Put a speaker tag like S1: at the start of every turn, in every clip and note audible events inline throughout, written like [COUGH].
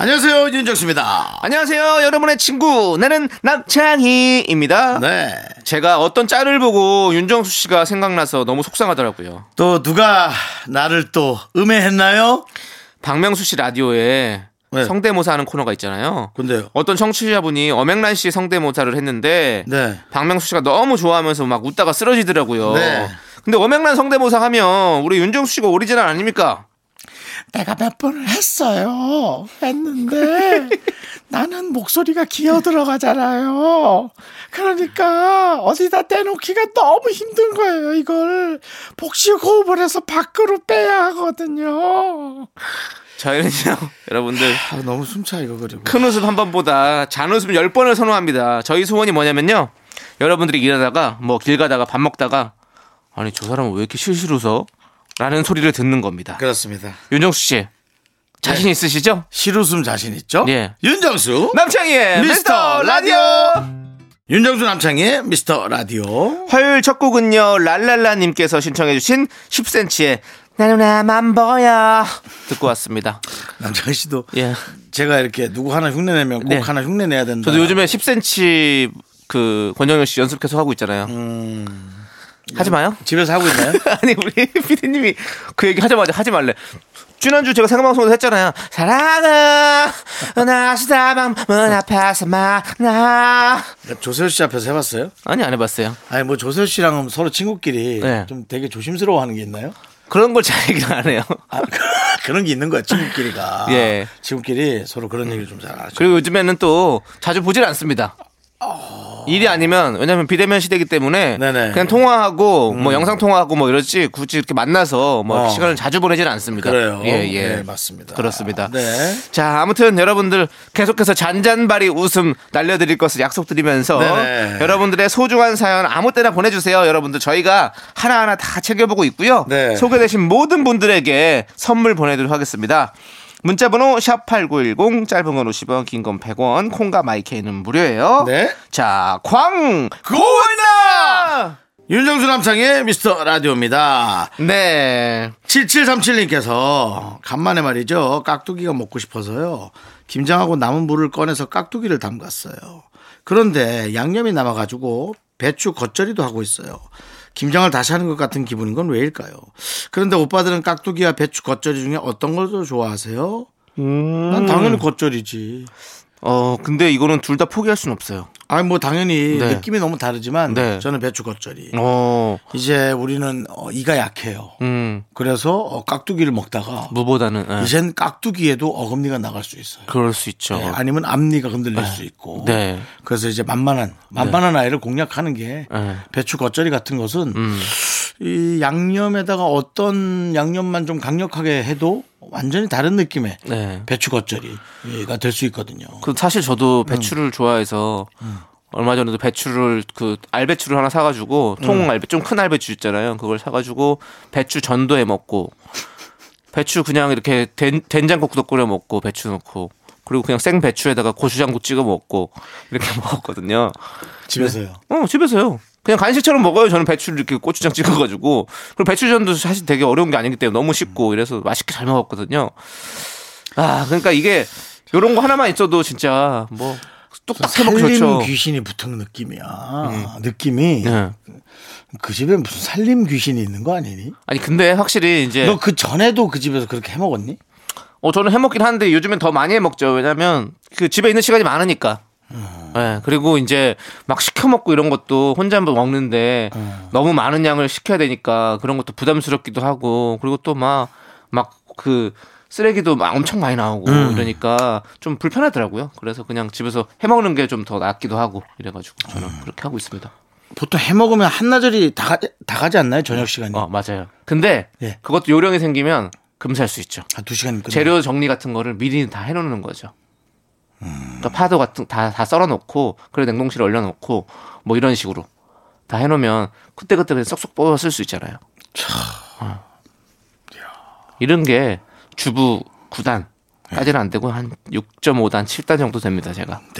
S1: 안녕하세요 윤정수입니다.
S2: 안녕하세요, 여러분의 친구. 나는 남창희입니다.
S1: 네.
S2: 제가 어떤 짤을 보고 윤정수 씨가 생각나서 너무 속상하더라고요.
S1: 또 누가 나를 또 음해했나요?
S2: 박명수 씨 라디오에
S1: 네.
S2: 성대모사 하는 코너가 있잖아요.
S1: 근데요.
S2: 어떤 청취자분이 엄앵란 씨 성대모사를 했는데
S1: 네.
S2: 박명수 씨가 너무 좋아하면서 막 웃다가 쓰러지더라고요.
S1: 네.
S2: 근데 엄앵란 성대모사 하면 우리 윤정수 씨가 오리지널 아닙니까?
S1: 내가 몇 번을 했어요. 했는데 나는 목소리가 기어 들어가잖아요. 그러니까 어디다 떼놓기가 너무 힘든 거예요. 이걸 복식 호흡을 해서 밖으로 빼야 하거든요.
S2: 저희는요, 여러분들
S1: 아, 너무 숨차 이거 그리고.
S2: 큰 웃음 한 번보다 잔 웃음 열 번을 선호합니다. 저희 소원이 뭐냐면요. 여러분들이 일하다가 뭐 길 가다가 밥 먹다가 아니 저 사람은 왜 이렇게 실실 웃어? 라는 소리를 듣는 겁니다.
S1: 그렇습니다.
S2: 윤정수 씨 자신
S1: 네.
S2: 있으시죠?
S1: 실웃음 자신 있죠?
S2: 예.
S1: 윤정수.
S2: 남창희의 미스터 라디오
S1: 윤정수 남창의 미스터 라디오.
S2: 화요일 첫 곡은요 랄랄라님께서 신청해주신 10cm의 나 누나만 보여 듣고 왔습니다. [LAUGHS]
S1: 남창희 씨도
S2: 예.
S1: 제가 이렇게 누구 하나 흉내 내면 꼭
S2: 네.
S1: 하나 흉내 내야 된다.
S2: 저도 요즘에 10cm 그 권정현 씨 연습 계속 하고 있잖아요. 하지 마요.
S1: 집에서 하고 있나요? [LAUGHS]
S2: 아니 우리 피디님이 그 얘기 하자마자 하지 말래. 지난주 제가 생방송에서 했잖아요. 사랑아 나시다방 문 앞에서 만나.
S1: 조세호 씨 앞에서 해봤어요?
S2: 아니 안 해봤어요.
S1: 아니 뭐 조세호 씨랑은 서로 친구끼리
S2: 네.
S1: 좀 되게 조심스러워하는 게 있나요?
S2: 그런 걸 잘 얘기를 안 해요.
S1: 아, [LAUGHS] 그런 게 있는 거야 친구끼리가.
S2: 예.
S1: 친구끼리 서로 그런 얘기를 좀 잘 하죠.
S2: 그리고 요즘에는 또 자주 보질 않습니다. 일이 아니면 왜냐면 비대면 시대이기 때문에
S1: 네네. 음.
S2: 그냥 통화하고 뭐 영상 통화하고 뭐 이러지 굳이 이렇게 만나서 뭐
S1: 어.
S2: 시간을 자주 보내지는 않습니다.
S1: 그래요.
S2: 예, 예.
S1: 네, 맞습니다.
S2: 그렇습니다.
S1: 네.
S2: 자, 아무튼 여러분들 계속해서 잔잔바리 웃음 날려 드릴 것을 약속드리면서
S1: 네네.
S2: 여러분들의 소중한 사연 아무 때나 보내 주세요. 여러분들 저희가 하나하나 다 챙겨 보고 있고요.
S1: 네.
S2: 소개되신 모든 분들에게 선물 보내 드리도록 하겠습니다. 문자번호 샵8910 짧은 건 50원 긴 건 100원 콩과 마이케이는 무료예요.
S1: 네.
S2: 자, 광 고원나
S1: 윤정수 남창의 미스터 라디오입니다.
S2: 네.
S1: 7737님께서 간만에 말이죠. 깍두기가 먹고 싶어서요. 김장하고 남은 물을 꺼내서 깍두기를 담갔어요. 그런데 양념이 남아가지고 배추 겉절이도 하고 있어요. 김장을 다시 하는 것 같은 기분인 건 왜일까요? 그런데 오빠들은 깍두기와 배추 겉절이 중에 어떤 걸 더 좋아하세요? 난 당연히 겉절이지.
S2: 어, 근데 이거는 둘 다 포기할 수는 없어요.
S1: 아니 뭐 당연히
S2: 네.
S1: 느낌이 너무 다르지만
S2: 네.
S1: 저는 배추 겉절이.
S2: 어,
S1: 이제 우리는 어, 이가 약해요.
S2: 음,
S1: 그래서 어, 깍두기를 먹다가
S2: 무보다는 예.
S1: 이젠 깍두기에도 어금니가 나갈 수 있어요.
S2: 그럴 수 있죠.
S1: 네, 아니면 앞니가 흔들릴 수 있고.
S2: 네.
S1: 그래서 이제 만만한 만만한 아이를 공략하는 게
S2: 네.
S1: 배추 겉절이 같은 것은
S2: 음.
S1: 이 양념에다가 어떤 양념만 좀 강력하게 해도 완전히 다른 느낌의
S2: 네.
S1: 배추 겉절이가 될 수 있거든요.
S2: 그 사실 저도
S1: 음.
S2: 배추를 좋아해서 얼마 전에도 배추를 그 알배추를 하나 사가지고
S1: 음.
S2: 통 알배 좀 큰 알배추 있잖아요. 그걸 사가지고 배추 전도 해 먹고 배추 그냥 이렇게 된, 된장국도 끓여 먹고 배추 넣고 그리고 그냥 생 배추에다가 고추장국 찍어 먹고 이렇게 [LAUGHS] 먹었거든요.
S1: 집에서요.
S2: 어 집에서요. 그냥 간식처럼 먹어요. 저는 배추를 이렇게 고추장 찍어가지고 그리고 배추전도 사실 되게 어려운 게 아니기 때문에 너무 쉽고 이래서 맛있게 잘 먹었거든요. 아 그러니까 이게 요런 거 하나만 있어도 진짜 뭐 뚝딱
S1: 살림
S2: 좋죠.
S1: 귀신이 붙은 느낌이야. 느낌이
S2: 네.
S1: 그 집에 무슨 살림 귀신이 있는 거 아니니?
S2: 아니 근데 확실히 이제
S1: 너 그 전에도 그 집에서 그렇게 해 먹었니?
S2: 어 저는 해 먹긴 하는데 요즘엔 더 많이 해 먹죠. 왜냐면 그 집에 있는 시간이 많으니까. 예, 그리고 이제 막 시켜 먹고 이런 것도 혼자 한번 먹는데 너무 많은 양을 시켜야 되니까 그런 것도 부담스럽기도 하고 그리고 또 막 막 그 쓰레기도 막 엄청 많이 나오고 이러니까 좀 불편하더라고요. 그래서 그냥 집에서 해 먹는 게 좀 더 낫기도 하고 이래가지고 저는 그렇게 하고 있습니다.
S1: 보통 해 먹으면 한나절이 다, 가, 다 가지 않나요? 저녁 시간이.
S2: 어 맞아요. 근데
S1: 예.
S2: 그것도 요령이 생기면 금세 할 수 있죠.
S1: 한두 시간.
S2: 재료 정리 같은 거를 미리 다 해놓는 거죠. 그러니까 파도 같은 다 다 썰어 놓고 그래 냉동실에 얼려 놓고 뭐 이런 식으로 다 해 놓으면 그때 그때 그냥 쏙쏙 뽑아 쓸 수 있잖아요. 어. 이런 게 주부 9단까지는 안 되고 한 6.5단, 7단 정도 됩니다, 제가. [LAUGHS]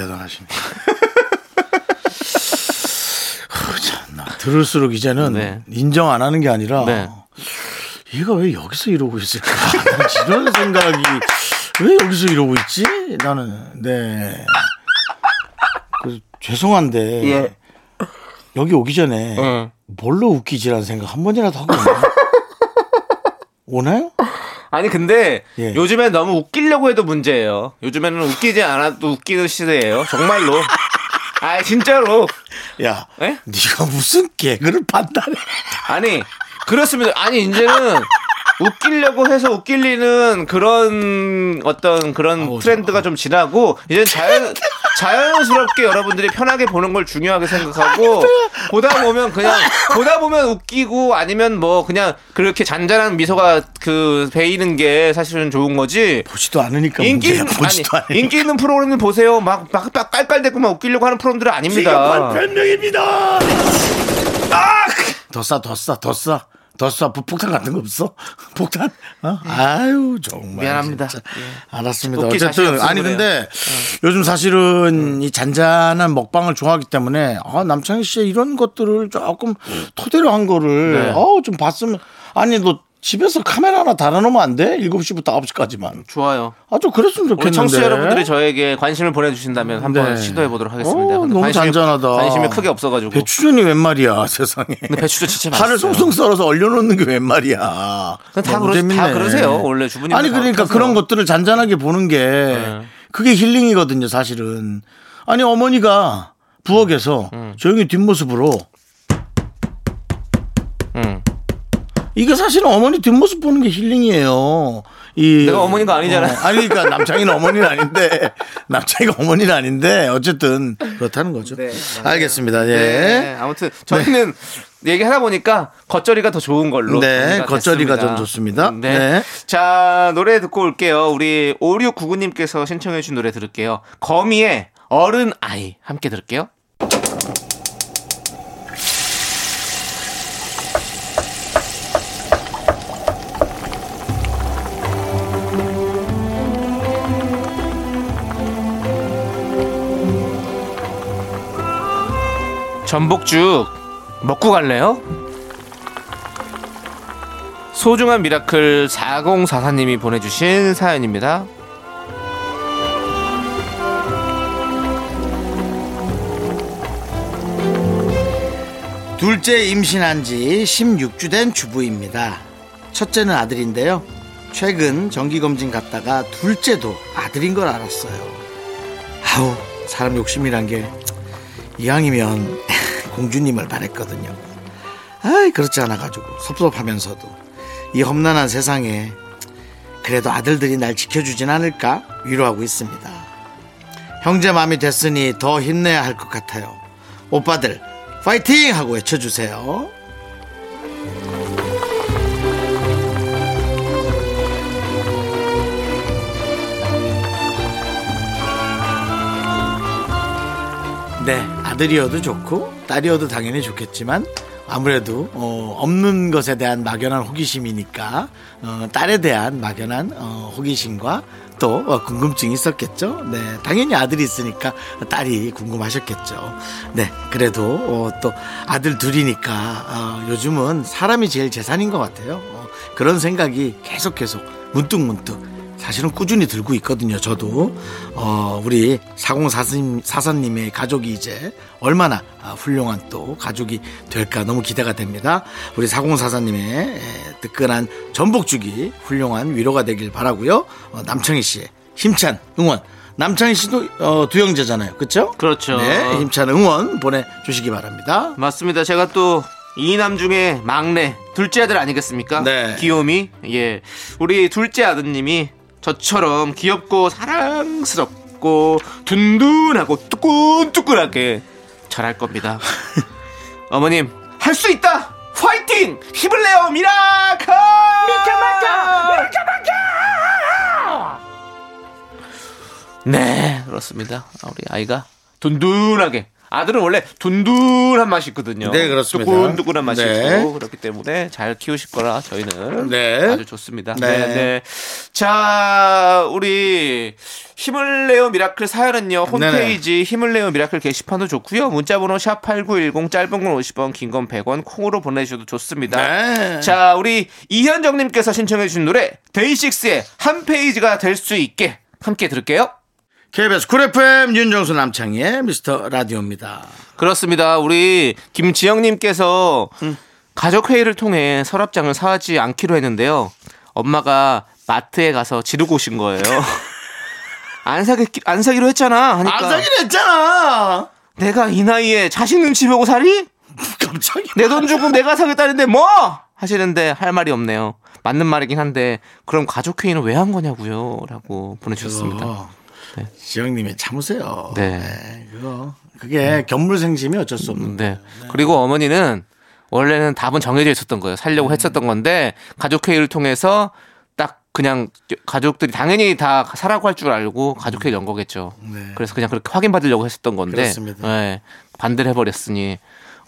S1: 참나. 들을수록 이제는
S2: 네.
S1: 인정 안 하는 게 아니라
S2: 네.
S1: 얘가 왜 여기서 이러고 있을까? 난 [LAUGHS] 이런 생각이 왜 여기서 이러고 있지? 나는 네. 그, 죄송한데
S2: 예.
S1: 여기 오기 전에
S2: 응.
S1: 뭘로 웃기지라는 생각 한 번이라도 하고? 오나요? [LAUGHS]
S2: 아니 근데
S1: 예.
S2: 요즘엔 너무 웃기려고 해도 문제예요. 요즘에는 웃기지 않아도 웃기는 시대예요. 정말로. [LAUGHS] 아 진짜로.
S1: 야,
S2: 예?
S1: 네가 무슨 개그를 판단해?
S2: 아니 그렇습니다. 아니 이제는 웃기려고 해서 웃길리는 그런 어떤 그런
S1: 아우,
S2: 트렌드가 좀 지나고 이제 자연 자연스럽게 여러분들이 편하게 보는 걸 중요하게 생각하고 보다 보면 그냥 보다 보면 웃기고 아니면 뭐 그냥 그렇게 잔잔한 미소가 그 배이는 게 사실은 좋은 거지.
S1: 보지도 않으니까
S2: 인기
S1: 문제야. 보지도
S2: 아니,
S1: 않으니까.
S2: 인기 있는 프로그램을 보세요. 막, 막, 막 깔깔대고 막 웃기려고 하는 프로그램들은 아닙니다.
S1: 변명입니다. 더 싸, 더 싸, 더 싸. 더 싸, 폭탄 같은 거 없어? [LAUGHS] 폭탄? 어? 아유, 정말.
S2: 미안합니다. 예.
S1: 알았습니다. 어쨌든, 아니,
S2: 그래요.
S1: 근데 요즘 사실은 이 잔잔한 먹방을 좋아하기 때문에, 아, 남창희 씨의 이런 것들을 조금 토대로 한 거를,
S2: 네.
S1: 어, 좀 봤으면, 아니, 너 집에서 카메라 하나 달아놓으면 안 돼? 7시부터 9시까지만.
S2: 좋아요.
S1: 아, 좀 그랬으면 좋겠는데.
S2: 우리 청취자 여러분들이 저에게 관심을 보내주신다면 한번
S1: 네.
S2: 시도해 보도록 하겠습니다.
S1: 어, 너무
S2: 관심이,
S1: 잔잔하다.
S2: 관심이 크게 없어가지고.
S1: 배추전이 웬 말이야, 세상에.
S2: 근데 배추도 진짜
S1: 파를
S2: 맛있어요.
S1: 송송 썰어서 얼려놓는 게 웬 말이야.
S2: 다
S1: 너무
S2: 그러-
S1: 재밌네.
S2: 다 그러세요. 원래 주부님들
S1: 아니
S2: 다
S1: 그러니까. 그런 것들을 잔잔하게 보는 게 그게 힐링이거든요, 사실은. 아니 어머니가 부엌에서
S2: 음.
S1: 조용히 뒷모습으로 이게 사실은 어머니 뒷모습 보는 게 힐링이에요. 이
S2: 내가 어머니가 아니잖아요.
S1: 어, 아니 그러니까 남창이는 어머니는 아닌데 [LAUGHS] 남창이가 어머니는 아닌데 어쨌든 그렇다는 거죠.
S2: 네,
S1: 알겠습니다. 예.
S2: 네. 아무튼 저희는 얘기하다 보니까 겉절이가 더 좋은 걸로.
S1: 네, 겉절이가. 좀 좋습니다.
S2: 네.
S1: 네.
S2: 자, 노래 듣고 올게요. 우리 5699님께서 신청해 주신 노래 들을게요. 거미의 어른 아이. 함께 들을게요. 전복죽 먹고 갈래요? 소중한 miracle 4044님이 보내주신 사연입니다.
S1: 둘째 임신한 지 16주 된 주부입니다. 첫째는 아들인데요. 최근 정기검진 갔다가 둘째도 아들인 걸 알았어요. 아우, 사람 욕심이란 게 이왕이면 공주님을 바랬거든요. 아이, 그렇지 않아가지고 섭섭하면서도 이 험난한 세상에 그래도 아들들이 날 지켜주진 않을까 위로하고 있습니다. 형제 마음이 됐으니 더 힘내야 할 것 같아요. 오빠들 파이팅 하고 외쳐주세요. 네, 아들이어도 좋고 딸이어도 당연히 좋겠지만 아무래도 어, 없는 것에 대한 막연한 호기심이니까 어, 딸에 대한 막연한 어, 호기심과 또 어, 궁금증이 있었겠죠. 네, 당연히 아들이 있으니까 딸이 궁금하셨겠죠. 네, 그래도 어, 또 아들 둘이니까 어, 요즘은 사람이 제일 재산인 것 같아요. 어, 그런 생각이 계속 계속 문득 문득 사실은 꾸준히 들고 있거든요. 저도 어, 우리 4044님, 사사님의 가족이 이제 얼마나 아, 훌륭한 또 가족이 될까 너무 기대가 됩니다. 우리 4044님의 뜨끈한 전복죽이 훌륭한 위로가 되길 바라고요. 어, 남창희 씨의 힘찬 응원. 남창희 씨도 어, 두 형제잖아요. 그렇죠?
S2: 그렇죠.
S1: 네, 힘찬 응원 보내주시기 바랍니다.
S2: 맞습니다. 제가 또 이남 중에 막내 둘째 아들 아니겠습니까?
S1: 네.
S2: 귀요미. 예. 우리 둘째 아드님이 저처럼 귀엽고 사랑스럽고 든든하고 뚜끈뚜끈하게 자랄 겁니다. [LAUGHS] 어머님 할 수 있다. 화이팅! 힘을 내요 miracle! 미카마카! 미카마카! 네, 그렇습니다. 우리 아이가 든든하게. 아들은 원래 든든한 맛이 있거든요.
S1: 네, 그렇습니다.
S2: 두근두근한 맛이
S1: 네.
S2: 있고 그렇기 때문에 잘 키우실 거라 저희는
S1: 네.
S2: 아주 좋습니다.
S1: 네.
S2: 네. 네. 자, 우리 힘을 내요 miracle 사연은요. 홈페이지 힘을 내요 miracle 게시판도 좋고요. 문자 번호 샵8910 짧은 건 50원, 긴 건 100원 콩으로 보내 주셔도 좋습니다.
S1: 네.
S2: 자, 우리 이현정 님께서 신청해 주신 노래 데이식스의 한 페이지가 될 수 있게 함께 들을게요.
S1: KBS 쿨 FM 윤정수 남창희의 미스터 라디오입니다.
S2: 그렇습니다. 우리 김지영님께서 가족 회의를 통해 서랍장을 사지 않기로 했는데요. 엄마가 마트에 가서 지르고 오신 거예요. [LAUGHS] 안 사기 안 사기로 했잖아. 하니까
S1: 안 사기로 했잖아.
S2: 내가 이 나이에 자식 눈치 보고 살이? [LAUGHS]
S1: 갑자기.
S2: 내 돈 주고 내가 사겠다는데 뭐? 하시는데 할 말이 없네요. 맞는 말이긴 한데 그럼 가족 회의는 왜 한 거냐고요?라고 보내주셨습니다.
S1: 그거 지영님이 참으세요.
S2: 네.
S1: 네, 그거 그게 견물생심이 어쩔 수 없는.
S2: 네. 그리고 어머니는 원래는 답은 정해져 있었던 거예요. 살려고 했었던 건데 가족 회의를 통해서 딱 그냥 가족들이 당연히 다 사라고 할 줄 알고 가족 회의 연 거겠죠.
S1: 네.
S2: 그래서 그냥 그렇게 확인 받으려고 했었던 건데
S1: 그렇습니다.
S2: 네. 반대를 해버렸으니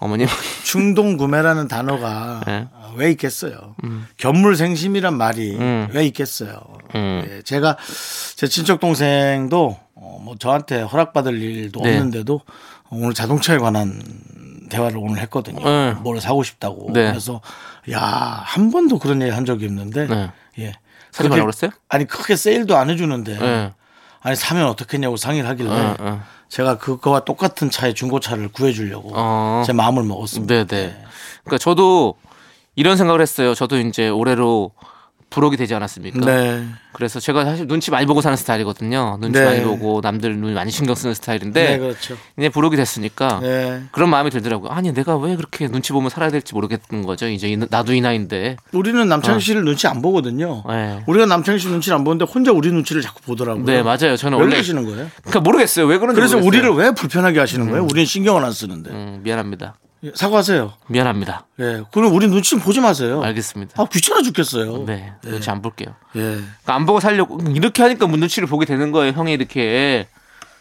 S2: 어머님 [LAUGHS]
S1: 충동 구매라는 단어가
S2: 네.
S1: 왜 있겠어요? 견물생심이란 말이
S2: 음.
S1: 왜 있겠어요?
S2: 음.
S1: 예, 제가 제 친척 동생도 어, 뭐 저한테 허락받을 일도
S2: 네.
S1: 없는데도 오늘 자동차에 관한 대화를 오늘 했거든요.
S2: 네.
S1: 뭘 사고 싶다고.
S2: 네.
S1: 그래서 야 한 번도 그런 얘기 한 적이 없는데
S2: 네.
S1: 예.
S2: 사지 말라고 그랬어요?
S1: 아니 크게 세일도 안 해주는데
S2: 네.
S1: 아니 사면 어떻겠냐고 상의를 하길래
S2: 어, 어.
S1: 제가 그거와 똑같은 차의 중고차를 구해주려고
S2: 어.
S1: 제 마음을 먹었습니다.
S2: 네네. 그러니까 저도 이런 생각을 했어요. 저도 이제 올해로 부록이 되지 않았습니까?
S1: 네.
S2: 그래서 제가 사실 눈치 많이 보고 사는 스타일이거든요. 눈치
S1: 네.
S2: 많이 보고 남들 눈 많이 신경 쓰는 스타일인데
S1: 네, 그렇죠.
S2: 이제 부록이 됐으니까
S1: 네.
S2: 그런 마음이 들더라고요. 아니 내가 왜 그렇게 눈치 보면 살아야 될지 모르겠는 거죠. 이제 이- 나도 이 나이인데.
S1: 우리는 남창희 씨를 눈치 안 보거든요.
S2: 어. 네.
S1: 우리가 남창희 씨 눈치를 안 보는데 혼자 우리 눈치를 자꾸 보더라고요.
S2: 네 맞아요. 저는
S1: 왜
S2: 원래
S1: 그러시는 거예요?
S2: 그러니까 모르겠어요. 왜 그런지
S1: 그래서
S2: 모르겠어요.
S1: 우리를 왜 불편하게 하시는 거예요? 우리는 신경을 안 쓰는데.
S2: 음, 미안합니다.
S1: 예, 사과하세요.
S2: 미안합니다.
S1: 예. 그럼 우리 눈치 좀 보지 마세요.
S2: 알겠습니다.
S1: 아, 귀찮아 죽겠어요.
S2: 네, 눈치 안 볼게요.
S1: 예.
S2: 그러니까 안 보고 살려고 이렇게 하니까 뭐 눈치를 보게 되는 거예요. 형이 이렇게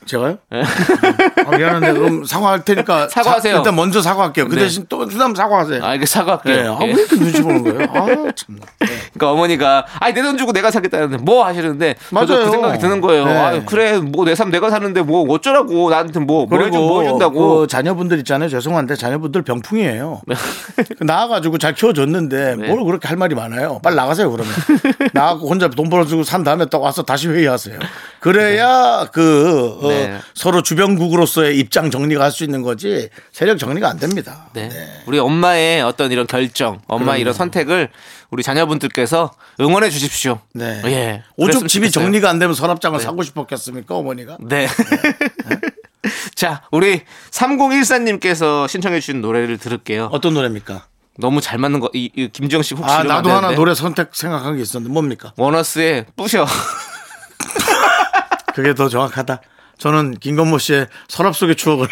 S1: 제가요? 아, 미안한데 그럼 사과할 테니까
S2: 네. [LAUGHS] 사과하세요.
S1: 사- 일단 먼저 사과할게요. 그
S2: 네.
S1: 대신 또 그다음 사과하세요.
S2: 아 이게 사과할게요.
S1: 예. 아,
S2: 예.
S1: 왜 이렇게 눈치 보는 거예요? 아, 참. [LAUGHS]
S2: 그러니까 어머니가 아니 내 돈 주고 내가 사겠다는데 뭐 하시는데 저도
S1: 맞아요.
S2: 그 생각이 드는 거예요.
S1: 네.
S2: 아 그래 뭐 내 삶 내가 사는데 뭐 어쩌라고 나한테 뭐뭐 해준 뭐 해준다고.
S1: 그 자녀분들 있잖아요. 죄송한데 자녀분들 병풍이에요. 그 [LAUGHS] 나와가지고 잘 키워줬는데
S2: 네.
S1: 뭘 그렇게 할 말이 많아요. 빨리 나가세요 그러면. 나가고 혼자 돈 벌어주고 산 다음에 또 와서 다시 회의하세요. 그래야 그 어,
S2: 네.
S1: 서로 주변국으로서의 입장 정리가 할 수 있는 거지 세력 정리가 안 됩니다.
S2: 네. 우리 엄마의 어떤 이런 결정, 엄마의 이런 선택을 우리 자녀분들께서 응원해 주십시오.
S1: 네.
S2: 예.
S1: 오죽 집이
S2: 좋겠어요.
S1: 정리가 안 되면 서랍장을 사고 싶었겠습니까 어머니가?
S2: 네. [LAUGHS] 자, 우리 3014님께서 신청해 주신 노래를 들을게요.
S1: 어떤 노래입니까?
S2: 너무 잘 맞는 거, 이, 이 김지영 씨 혹시
S1: 아 나도 하나. 노래 선택 생각한 게 있었는데 뭡니까?
S2: 원어스의 뿌셔. [LAUGHS]
S1: 그게 더 정확하다. 저는 김건모 씨의 서랍 속의 추억을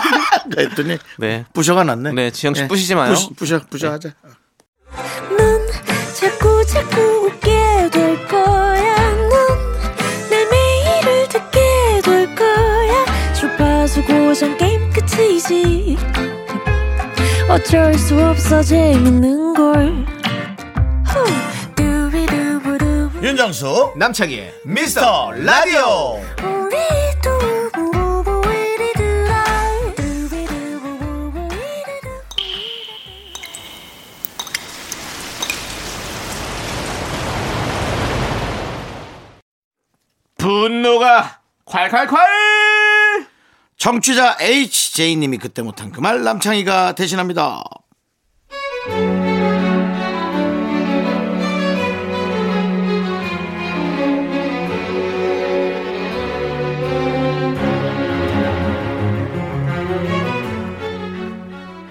S1: [LAUGHS] 했더니
S2: 네.
S1: 부셔가 났네.
S2: 네, 지영 씨 부시지 마요.
S1: 부시, 부셔 부셔 하자.
S3: 넌 자꾸 자꾸 웃게 될 거야. 넌내 매일을 듣게 될 거야. 주파수 고정 게임 끝이지. 어쩔 수 없어 재밌는 걸. 후.
S1: 윤정수
S2: 남창희의
S1: 미스터 라디오.
S2: 콸콸콸!
S1: 청취자 HJ님이 그때 못한 그 말 남창희가 대신합니다.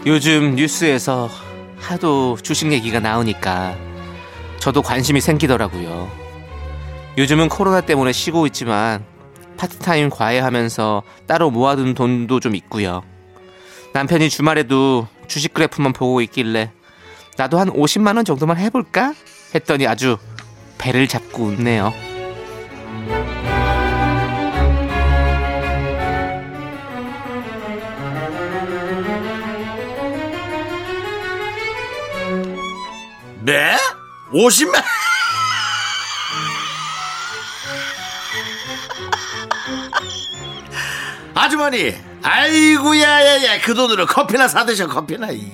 S2: 요즘 뉴스에서 하도 주식 얘기가 나오니까 저도 관심이 생기더라고요. 요즘은 코로나 때문에 쉬고 있지만 파트타임 과외하면서 따로 모아둔 돈도 좀 있고요. 남편이 주말에도 주식 그래프만 보고 있길래 나도 한 50만 원 정도만 해볼까 했더니 아주 배를 잡고 웃네요.
S1: 네? 50만 아주머니 아이고야 야 야 그 돈으로 커피나 사드셔 커피나. 이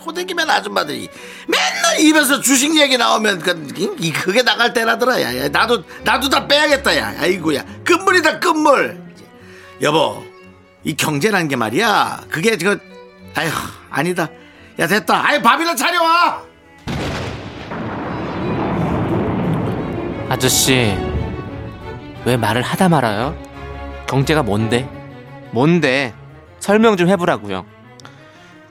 S1: 포대기면 아줌마들이 맨날 입에서 주식 얘기 나오면 그, 이 그게 나갈 때라더라. 야 야 나도 나도 다 빼야겠다 야. 아이고야. 끝물이다 끝물. 여보 이 경제라는 게 말이야. 그게 저 아휴 아니다. 야 됐다. 아이 밥이나 차려와!
S2: 아저씨 왜 말을 하다 말아요? 경제가 뭔데? 뭔데? 설명 좀 해보라고요.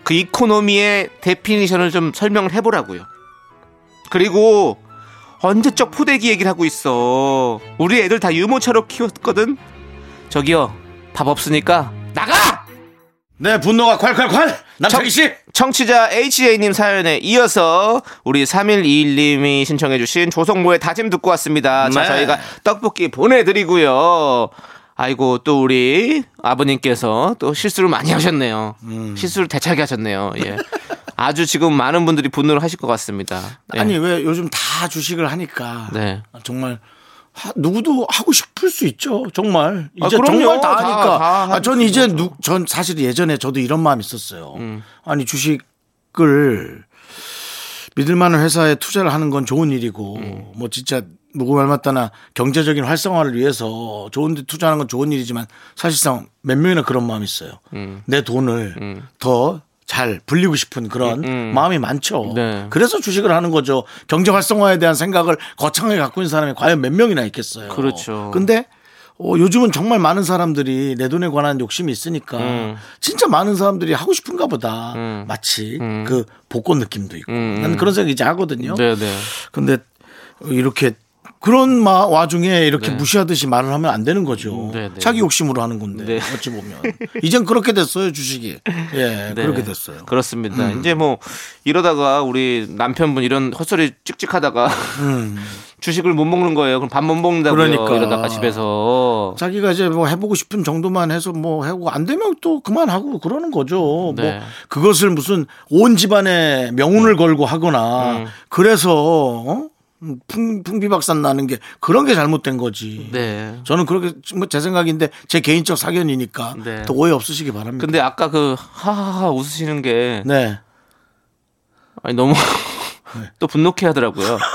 S2: 그 economy의 definition을 좀 설명을 해보라고요. 그리고 언제적 포대기 얘기를 하고 있어. 우리 애들 다 유모차로 키웠거든. 저기요 밥 없으니까 나가!
S1: 네 분노가 콸콸콸 남창희 씨
S2: 청취자 HJ님 사연에 이어서 우리 3121님이 신청해주신 조성모의 다짐 듣고 왔습니다. 자,
S1: 네.
S2: 저희가 떡볶이 보내드리고요. 아이고, 또 우리 아버님께서 또 실수를 많이 하셨네요.
S1: 음.
S2: 실수를 대차게 하셨네요. 예. [LAUGHS] 아주 지금 많은 분들이 분노를 하실 것 같습니다. 예.
S1: 아니 왜 요즘 다 주식을 하니까
S2: 네.
S1: 정말 하- 누구도 하고 싶을 수 있죠. 정말
S2: 아,
S1: 이제
S2: 그럼요.
S1: 정말 다
S2: 다-
S1: 하니까.
S2: 다
S1: 아, 전 이제. 누, 전 사실 예전에 저도 이런 마음 있었어요.
S2: 음.
S1: 아니 주식을 믿을 만한 회사에 투자를 하는 건 좋은 일이고
S2: 음.
S1: 뭐 진짜 누구 말 맞다나 경제적인 활성화를 위해서 좋은 데 투자하는 건 좋은 일이지만 사실상 몇 명이나 그런 마음이 있어요.
S2: 음.
S1: 내 돈을 더 잘 불리고 싶은 그런
S2: 음.
S1: 마음이 많죠.
S2: 네.
S1: 그래서 주식을 하는 거죠. 경제 활성화에 대한 생각을 거창하게 갖고 있는 사람이 과연 몇 명이나 있겠어요.
S2: 그렇죠.
S1: 근데 어, 요즘은 정말 많은 사람들이 내 돈에 관한 욕심이 있으니까
S2: 음.
S1: 진짜 많은 사람들이 하고 싶은가 보다.
S2: 음.
S1: 마치
S2: 음.
S1: 그 복권 느낌도 있고.
S2: 음.
S1: 나는 그런 생각 이제 하거든요.
S2: 네네.
S1: 근데 이렇게 그런 마, 와중에 이렇게
S2: 네.
S1: 무시하듯이 말을 하면 안 되는 거죠.
S2: 네, 네.
S1: 자기 욕심으로 하는 건데
S2: 네.
S1: 어찌 보면 이젠 그렇게 됐어요 주식이. 예, [LAUGHS]
S2: 네.
S1: 그렇게 됐어요.
S2: 그렇습니다.
S1: 음.
S2: 이제 뭐 이러다가 우리 남편분 이런 헛소리 찍찍하다가 [LAUGHS] 주식을 못 먹는 거예요. 그럼 밥 못 먹는다고요.
S1: 음. 그러니까.
S2: 이러다가 집에서
S1: 자기가 이제 뭐 해보고 싶은 정도만 해서 뭐 하고 안 되면 또 그만하고 그러는 거죠.
S2: 네.
S1: 뭐 그것을 무슨 온 집안의 명운을 걸고 하거나
S2: 음.
S1: 그래서 어? 풍, 풍비박산 나는 게 그런 게 잘못된 거지.
S2: 네.
S1: 저는 그렇게 뭐 제 생각인데 제 개인적 사견이니까
S2: 네.
S1: 또 오해 없으시기 바랍니다.
S2: 근데 아까 그 하하하 웃으시는 게
S1: 네.
S2: 아니 너무 [LAUGHS] 또 분노케 하더라고요. [LAUGHS]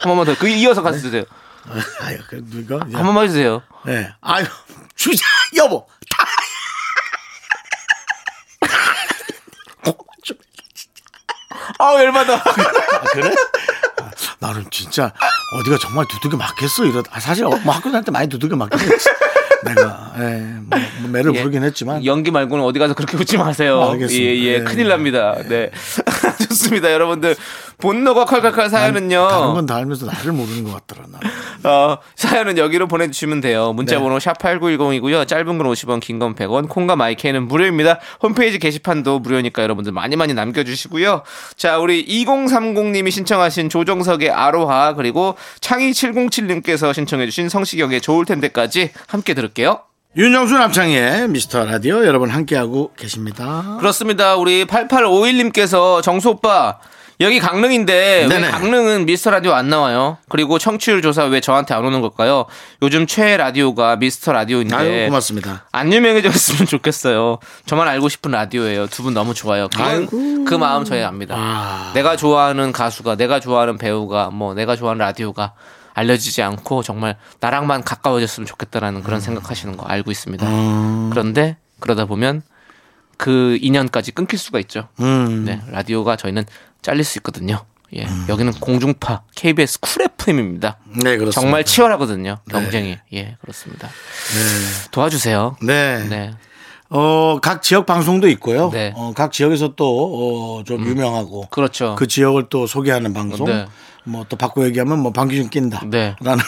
S2: 한 번만 더. 그 이어서 같이 주세요.
S1: 아유, 그 누가?
S2: 한 번만 해주세요.
S1: 네. 아유, 주자 여보. 다. 좀
S2: 아우 열받아. [LAUGHS]
S1: 아, 그래? 아, 나는 진짜 어디가 정말 두들겨 맞겠어 이러다. 아, 사실 어, 뭐 학교 다닐 때 많이 맞긴 했지. [LAUGHS] 내가 예, 뭐, 뭐 매를
S2: 예.
S1: 부르긴 했지만
S2: 연기 말고는 어디 가서 그렇게 웃지 마세요.
S1: 알겠습니다.
S2: 예, 예,
S1: 예.
S2: 큰일 납니다. 네. [LAUGHS] 좋습니다. 여러분들. 분노가 칼칼칼 사연은요.
S1: 다른 건 다 알면서 나를 모르는 것 같더라. 나. [LAUGHS]
S2: 어, 사연은 여기로 보내주시면 돼요. 문자번호
S1: 네.
S2: 샵8910이고요. 짧은 건 50원, 긴 건 100원, 콩과 마이크는 무료입니다. 홈페이지 게시판도 무료니까 여러분들 많이 많이 남겨주시고요. 자, 우리 2030님이 신청하신 조정석의 아로하, 그리고 창희 707님께서 신청해주신 성시경의 좋을 텐데까지 함께 들을게요.
S1: 윤정수 남창의 미스터 라디오 여러분 함께하고 계십니다.
S2: 그렇습니다. 우리 8851님께서 정수 오빠, 여기 강릉인데 왜
S1: 네네.
S2: 강릉은 미스터 라디오 안 나와요? 그리고 청취율 조사 왜 저한테 안 오는 걸까요? 요즘 최애 라디오가 미스터 라디오인데
S1: 아유 고맙습니다.
S2: 안 유명해졌으면 좋겠어요. 저만 알고 싶은 라디오예요. 두 분 너무 좋아요. 그. 그 마음 저희 압니다.
S1: 아.
S2: 내가 좋아하는 가수가, 내가 좋아하는 배우가, 뭐 내가 좋아하는 라디오가 알려지지 않고 정말 나랑만 가까워졌으면 좋겠다라는 그런 생각하시는 거 알고 있습니다. 그런데 그러다 보면 그 인연까지 끊길 수가 있죠.
S1: 음.
S2: 네, 라디오가 저희는 잘릴 수 있거든요. 예, 여기는 공중파 KBS 쿨 FM입니다.
S1: 네 그렇습니다.
S2: 정말 치열하거든요. 경쟁이. 예, 그렇습니다. 도와주세요.
S1: 네.
S2: 네.
S1: 어, 각 지역 방송도 있고요.
S2: 네.
S1: 어, 각 지역에서 또, 어, 좀 유명하고.
S2: 그렇죠.
S1: 그 지역을 또 소개하는 방송.
S2: 네.
S1: 뭐또 바꿔 얘기하면 뭐 방귀 좀 낀다.
S2: 네.
S1: 라는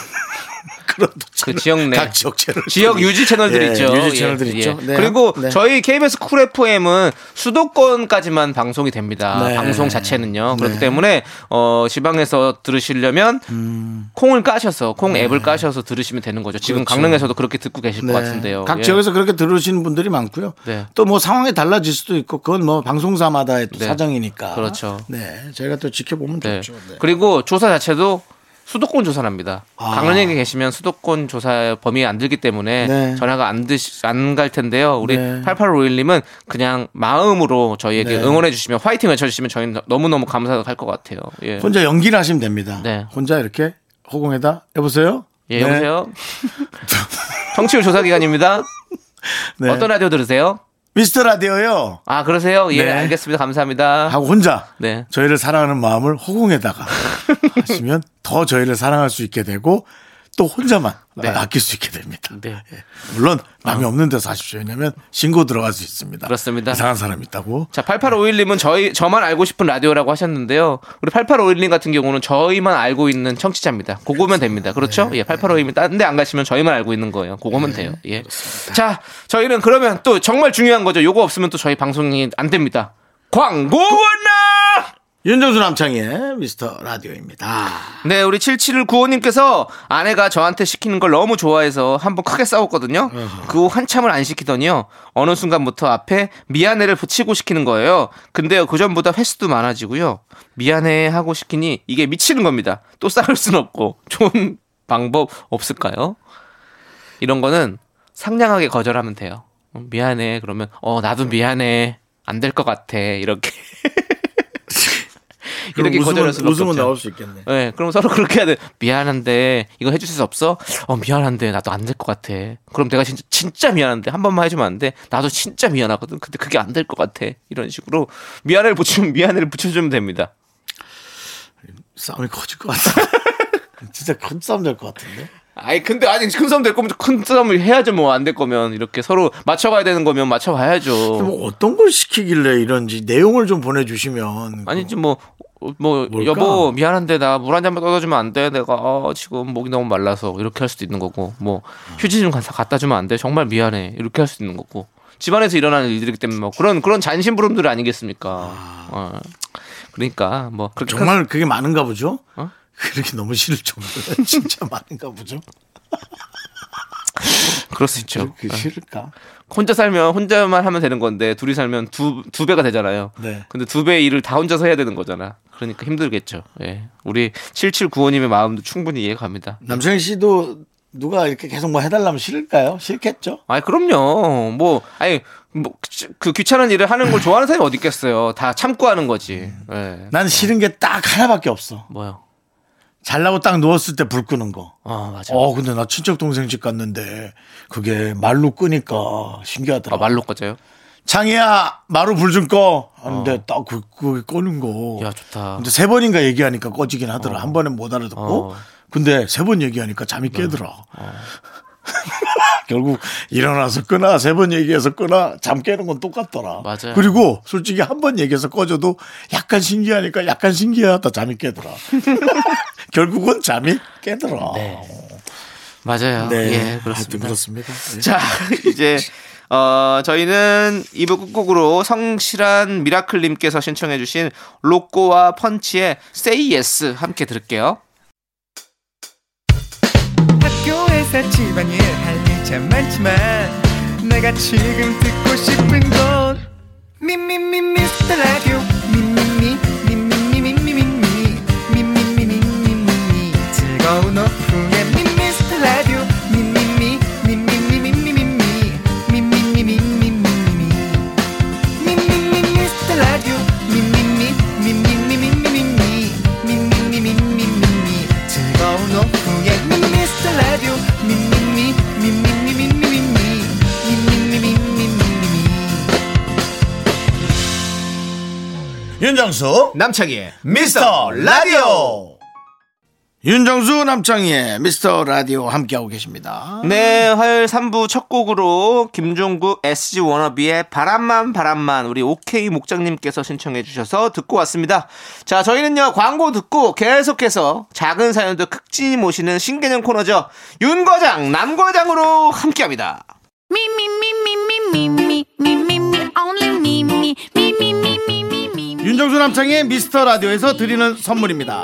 S1: 그런
S2: 또그 지역 내
S1: 각 지역 채널
S2: 지역 유지 채널들
S1: 예,
S2: 있죠.
S1: 유지 채널들 있죠. 네.
S2: 그리고
S1: 네.
S2: 저희 KBS 쿨 FM은 수도권까지만 방송이 됩니다.
S1: 네.
S2: 방송 자체는요. 그렇기
S1: 네.
S2: 때문에 어, 지방에서 들으시려면
S1: 음.
S2: 콩을 까셔서 콩 앱을 까셔서 들으시면 되는 거죠. 지금
S1: 네. 그렇죠.
S2: 강릉에서도 그렇게 듣고 계실
S1: 네.
S2: 것 같은데요.
S1: 각
S2: 예.
S1: 지역에서 그렇게 들으시는 분들이 많고요.
S2: 네.
S1: 또뭐 상황이 달라질 수도 있고 그건 뭐 방송사마다의 또
S2: 네.
S1: 사정이니까.
S2: 그렇죠.
S1: 네, 저희가 또 지켜보면
S2: 네.
S1: 좋죠. 네.
S2: 그리고 조사 자체도 수도권 조사랍니다.
S1: 아.
S2: 강릉에 계시면 수도권 조사 범위에 안 들기 때문에
S1: 네.
S2: 전화가 안 드시 안 갈 텐데요. 우리
S1: 네.
S2: 8851님은 그냥 마음으로 저희에게
S1: 네.
S2: 응원해 주시면 화이팅 외쳐 주시면 저희는 너무 너무 감사할 것 같아요. 예.
S1: 혼자 연기를 하시면 됩니다.
S2: 네.
S1: 혼자 이렇게 허공에다 여보세요.
S2: 예,
S1: 네.
S2: 여보세요. [LAUGHS] 청취율 조사 기간입니다.
S1: 네.
S2: 어떤 라디오 들으세요?
S1: 미스터 라디오요.
S2: 아, 그러세요? 예,
S1: 네.
S2: 알겠습니다. 감사합니다.
S1: 하고 혼자
S2: 네.
S1: 저희를 사랑하는 마음을 허공에다가 [LAUGHS] 하시면 더 저희를 사랑할 수 있게 되고 또 혼자만
S2: 네.
S1: 아낄 수 있게 됩니다.
S2: 네.
S1: 예. 물론 남이 없는 데서 하십시오. 왜냐하면 신고 들어갈 수 있습니다.
S2: 그렇습니다.
S1: 이상한 사람 있다고.
S2: 자, 8851님은 저희, 저만 알고 싶은 라디오라고 하셨는데요. 우리 8851님 같은 경우는 저희만 알고 있는 청취자입니다. 그거면 됩니다. 그렇죠? 예, 8851님 딴 데 안 가시면 저희만 알고 있는 거예요. 그거면 돼요. 예. 자, 저희는 그러면 또 정말 중요한 거죠. 요거 없으면 또 저희 방송이 안 됩니다. 광고 원나!
S1: 윤정수 남창의 미스터 라디오입니다.
S2: 네, 우리 7795님께서 아내가 저한테 시키는 걸 너무 좋아해서 한번 크게 싸웠거든요. 그 후 한참을 안 시키더니요. 어느 순간부터 앞에 미안해를 붙이고 시키는 거예요. 근데요, 그 전보다 횟수도 많아지고요. 미안해 하고 시키니 이게 미치는 겁니다. 또 싸울 순 없고. 좋은 방법 없을까요? 이런 거는 상냥하게 거절하면 돼요. 어, 미안해. 그러면, 어, 나도 미안해. 안 될 것 같아. 이렇게. [LAUGHS] 이렇게
S1: 웃음은,
S2: 거절할 수밖에
S1: 웃음은
S2: 없죠.
S1: 나올 수 있겠네.
S2: 네, 그럼 서로 그렇게 해야 돼. 미안한데 이거 해줄 수 없어? 어 미안한데 나도 안 될 것 같아. 그럼 내가 진짜 진짜 미안한데 한 번만 해주면 안 돼? 나도 진짜 미안하거든. 근데 그게 안 될 것 같아. 이런 식으로 미안해를 붙이면 미안해를 붙여주면 됩니다.
S1: 싸움이 커질 것 같아. [LAUGHS] 진짜 큰 싸움 될 것 같은데.
S2: 아니 근데 아니 큰 싸움 될 거면 큰 싸움을 해야죠. 뭐 안 될 거면 이렇게 서로 맞춰가야 되는 거면 맞춰가야죠.
S1: 뭐 어떤 걸 시키길래 이런지 내용을 좀 보내주시면.
S2: 아니지 뭐. 어, 뭐
S1: 뭘까?
S2: 여보 미안한데 나 물 한 잔만 떠주면 안 돼 내가 어, 지금 목이 너무 말라서 이렇게 할 수도 있는 거고 뭐 휴지 좀 갖다 주면 안 돼 정말 미안해 이렇게 할 수도 있는 거고 집안에서 일어나는 일들이기 때문에 뭐 그런 그런 잔심부름들 아니겠습니까 어. 그러니까 뭐
S1: 정말 그게 많은가 보죠?
S2: 어? [LAUGHS]
S1: 그렇게 너무 싫을 정도로 [LAUGHS] 진짜 많은가 보죠?
S2: 큰- 그럴 수 있죠
S1: 그 싫을까?
S2: 혼자 살면 혼자만 하면 되는 건데 둘이 살면 두 두 배가 되잖아요
S1: 네.
S2: 근데 두 배의 일을 다 혼자서 해야 되는 거잖아 그러니까 힘들겠죠 예 우리 7795님의 마음도 충분히 이해갑니다
S1: 남창희 씨도 누가 이렇게 계속 뭐 해달라면 싫을까요? 싫겠죠?
S2: 아니 그럼요. 뭐 아니 뭐 그 귀찮은 일을 하는 걸 좋아하는 사람이 어디 있겠어요. 다 참고 하는 거지. 예.
S1: 난 싫은 게 딱 하나밖에 없어.
S2: 뭐요?
S1: 잘나고 딱 누웠을 때 불 끄는 거.
S2: 아 맞아.
S1: 어, 근데 나 친척 동생 집 갔는데 그게 말로 끄니까 신기하더라.
S2: 아 말로 꺼져요?
S1: 창희야, 마루 불 좀 꺼. 하는데 딱 그, 그 꺼는 거.
S2: 어. 야 좋다.
S1: 근데 세 번인가 얘기하니까 꺼지긴 하더라. 한 번엔 못 알아듣고.
S2: 어.
S1: 근데 세 번 얘기하니까 잠이 깨더라. [LAUGHS] 결국 일어나서 끄나 세 번 얘기해서 끄나 잠 깨는 건 똑같더라.
S2: 맞아요.
S1: 그리고 솔직히 한 번 얘기해서 꺼져도 약간 신기하니까 약간 신기하다 잠이 깨더라. [LAUGHS] 결국은 잠이 깨더라.
S2: 네. 맞아요.
S1: 네.
S2: 예 그렇습니다.
S1: 그렇습니다. 네.
S2: 자 [LAUGHS] 이제 어 저희는 2부 끝곡으로 성실한 미라클님께서 신청해주신 로꼬와 펀치의 Say Yes 함께 들을게요.
S4: 학교에서 집안일 할일참 많지만 내가 지금 듣고 싶은 건 미미미 미스터 라디오 즐거운 오후에 미스터 라디오 미미미 미미미 미미 미 미미미 미미미 미미미 미스터 라디오 미미미 미미미 미미미 미미미 미미미 즐거운 오후에 미스터 라디오 미미미 미미미 미미미 미미미 미미미
S1: 윤정수
S2: 남창희의
S1: 미스터 라디오 윤정수 남창희의 미스터 라디오 함께하고 계십니다.
S2: 네, 화요일 3부 첫 곡으로 김종국 SG 워너비의 바람만 바람만 우리 오케이 목장님께서 신청해 주셔서 듣고 왔습니다. 자, 저희는요 광고 듣고 계속해서 작은 사연도 극진히 모시는 신개념 코너죠. 윤 과장, 남 과장으로 함께합니다.
S1: 윤정수 남창희의 미스터 라디오에서 드리는 선물입니다.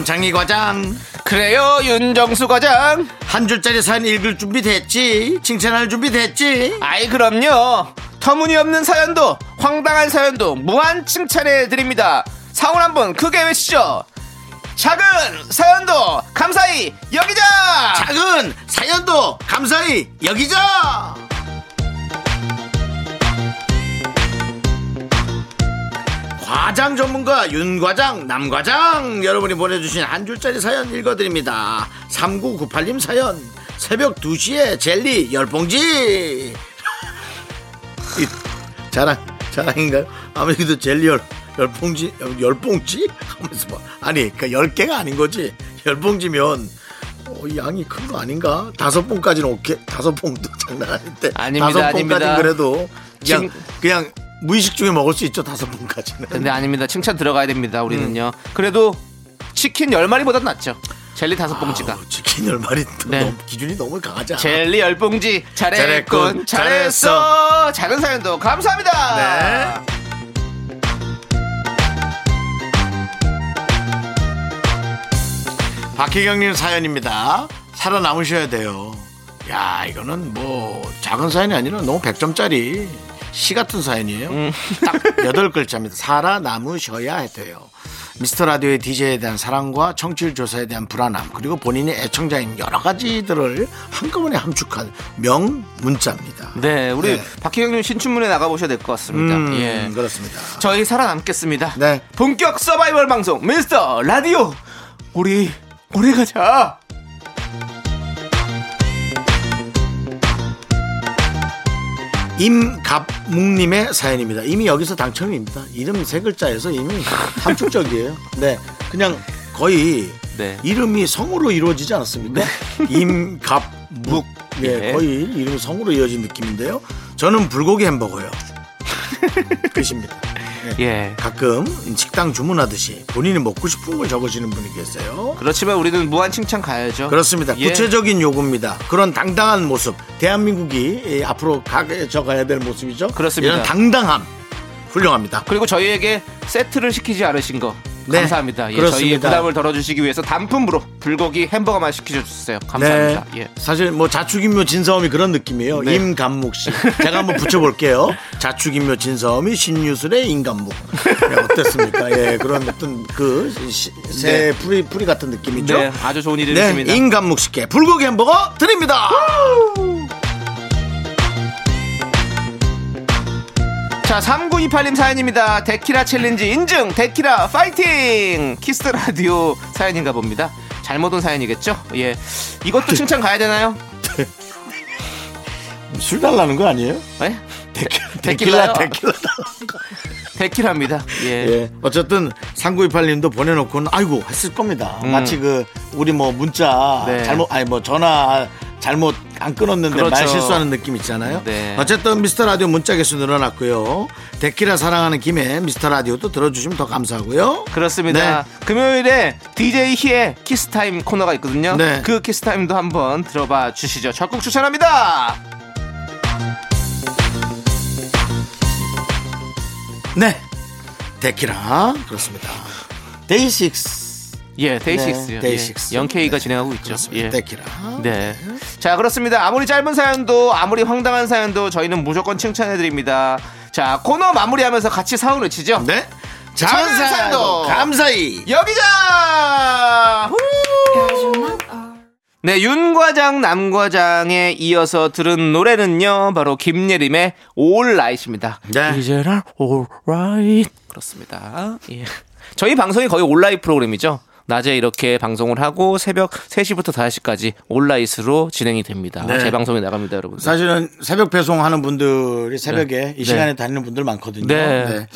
S1: 남창희 과장
S2: 그래요, 윤정수 과장.
S1: 한 줄짜리 사연 읽을 준비 됐지 칭찬할 준비 됐지
S2: 아이, 그럼요. 터무니없는 사연도, 황당한 사연도 무한 칭찬해 드립니다. 사원 한번 크게 외치죠. 작은 사연도 감사히 여기자!
S1: 작은 사연도 감사히 여기자 과장 전문가 윤 과장 남 과장 여러분이 보내주신 한 줄짜리 사연 읽어드립니다 3998님 사연 새벽 2시에 젤리 열봉지 [LAUGHS] 이, 자랑 자랑인가요? 아무래도 젤리 열, 열봉지 열봉지 하면서 뭐 아니 그 10개가 아닌 거지 열봉지면 어, 이 양이 큰 거 아닌가? 다섯 봉까지는 오케이. 다섯 봉도 [LAUGHS] 장난 아닌데.
S2: 아닙니다,
S1: 다섯. 봉까지는 그래도 그냥
S2: 칭-
S1: 그냥 무의식 중에 먹을 수 있죠. 다섯 봉까지는.
S2: 근데 아닙니다. 칭찬 들어가야 됩니다. 우리는요.
S1: 음.
S2: 그래도 치킨 10마리보다 낫죠. 젤리 다섯 봉지가.
S1: 아우, 치킨 열 마리
S2: 네.
S1: 너무 기준이 너무 강하지 않아?
S2: 젤리 열 봉지
S1: 잘했군,
S2: 잘했군 잘했어 작은 사연도 감사합니다.
S1: 네. 박혜경님 사연입니다. 살아남으셔야 돼요. 야, 이거는 뭐 작은 사연이 아니라 너무 100점짜리 시 같은 사연이에요.
S2: 음.
S1: 딱 여덟 글자입니다. 살아남으셔야 돼요. 미스터 라디오의 DJ에 대한 사랑과 청취율 조사에 대한 불안함 그리고 본인의 애청자인 여러 가지들을 한꺼번에 함축한 명 문자입니다.
S2: 네, 우리
S1: 네.
S2: 박희경님 신춘문에 나가 보셔야 될 것 같습니다.
S1: 음,
S2: 예.
S1: 그렇습니다.
S2: 저희 살아남겠습니다.
S1: 네.
S2: 본격 서바이벌 방송 미스터 라디오 우리 오래 가자.
S1: 임갑묵님의 사연입니다. 이미 여기서 당첨입니다. 이름 세 글자에서 이미 함축적이에요. 네, 그냥 거의
S2: 네.
S1: 이름이 성으로 이루어지지 않았습니까? 임갑묵. 네,
S2: 네.
S1: 거의 이름이 성으로 이어진 느낌인데요. 저는 불고기 햄버거요. [LAUGHS] 끝입니다. 네.
S2: 예.
S1: 가끔 식당 주문하듯이 본인이 먹고 싶은 걸 적으시는 분이 계세요.
S2: 그렇지만 우리는 무한 칭찬 가야죠.
S1: 그렇습니다.
S2: 예.
S1: 구체적인 요구입니다. 그런 당당한 모습, 대한민국이 예, 앞으로 가져 가야 될 모습이죠.
S2: 그렇습니다.
S1: 이런 당당함 훌륭합니다.
S2: 그리고 저희에게 세트를 시키지 않으신 거
S1: 네,
S2: 감사합니다. 예,
S1: 그렇습니다.
S2: 저희의 부담을 덜어주시기 위해서 단품으로 불고기 햄버거만 시켜주셨어요. 감사합니다.
S1: 네.
S2: 예.
S1: 사실 뭐 자축인묘 진서음이 그런 느낌이에요.
S2: 네.
S1: 임감묵 씨. 제가 한번 붙여볼게요. [LAUGHS] 자축인묘 진사오미 신유술해 임감묵. 네, 어땠습니까? 예, 그런 어떤 그새
S2: 네.
S1: 풀이 풀이 같은 느낌이죠.
S2: 네, 아주 좋은
S1: 네,
S2: 일이십니다.
S1: 임감묵 씨께 불고기 햄버거 드립니다.
S2: 자, 3928님 사연입니다. 데키라 챌린지 인증, 데키라 파이팅! 키스 라디오 사연인가 봅니다. 잘못 온 사연이겠죠? 예. 이것도 칭찬 가야 되나요? [LAUGHS]
S1: 술 달라는 거 아니에요?
S2: 네? [LAUGHS]
S1: 데킬라
S2: 데킬라요?
S1: 데킬라.
S2: 데키라입니다. 예.
S1: 예. 어쨌든 3928님도 보내놓고는 아이고 했을 겁니다. 마치 그 우리 뭐 문자
S2: 네.
S1: 잘못 아니 뭐 전화 잘못 안 끊었는데
S2: 그렇죠.
S1: 말 실수하는 느낌 있잖아요.
S2: 네.
S1: 어쨌든 미스터 라디오 문자 개수 늘어났고요. 데키라 사랑하는 김에 미스터 라디오도 들어주시면 더 감사하고요.
S2: 그렇습니다. 금요일에 DJ 희의 키스 타임 코너가 있거든요.
S1: 네.
S2: 그 키스 타임도 한번 들어봐 주시죠. 적극 추천합니다.
S1: 네. 데키라 그렇습니다. 데이식스
S2: 예, 데이식스요.
S1: 네, 데이식스.
S2: 예, 영케이가
S1: 네.
S2: 진행하고 있죠.
S1: 그렇습니다.
S2: 예.
S1: 데키라.
S2: 네. 자, 그렇습니다. 아무리 짧은 사연도 아무리 황당한 사연도 저희는 무조건 칭찬해 드립니다. 자, 코너 마무리하면서 같이 사운 외치죠.
S1: 네.
S2: 작은
S1: 사연도 감사히.
S2: 여기자. 후! 네, 윤 과장, 남 과장에 이어서 들은 노래는요, 바로 김예림의 All Right입니다.
S1: 네.
S2: 이제는 All Right. 그렇습니다. 예. 저희 방송이 거의 온라인 프로그램이죠. 낮에 이렇게 방송을 하고 새벽 3시부터 5시까지 온라인으로 진행이 됩니다.
S1: 네.
S2: 제 방송에 나갑니다, 여러분.
S1: 사실은 새벽 배송하는 분들이 새벽에 이
S2: 네.
S1: 시간에 다니는 분들 많거든요.
S2: 네.
S1: 네.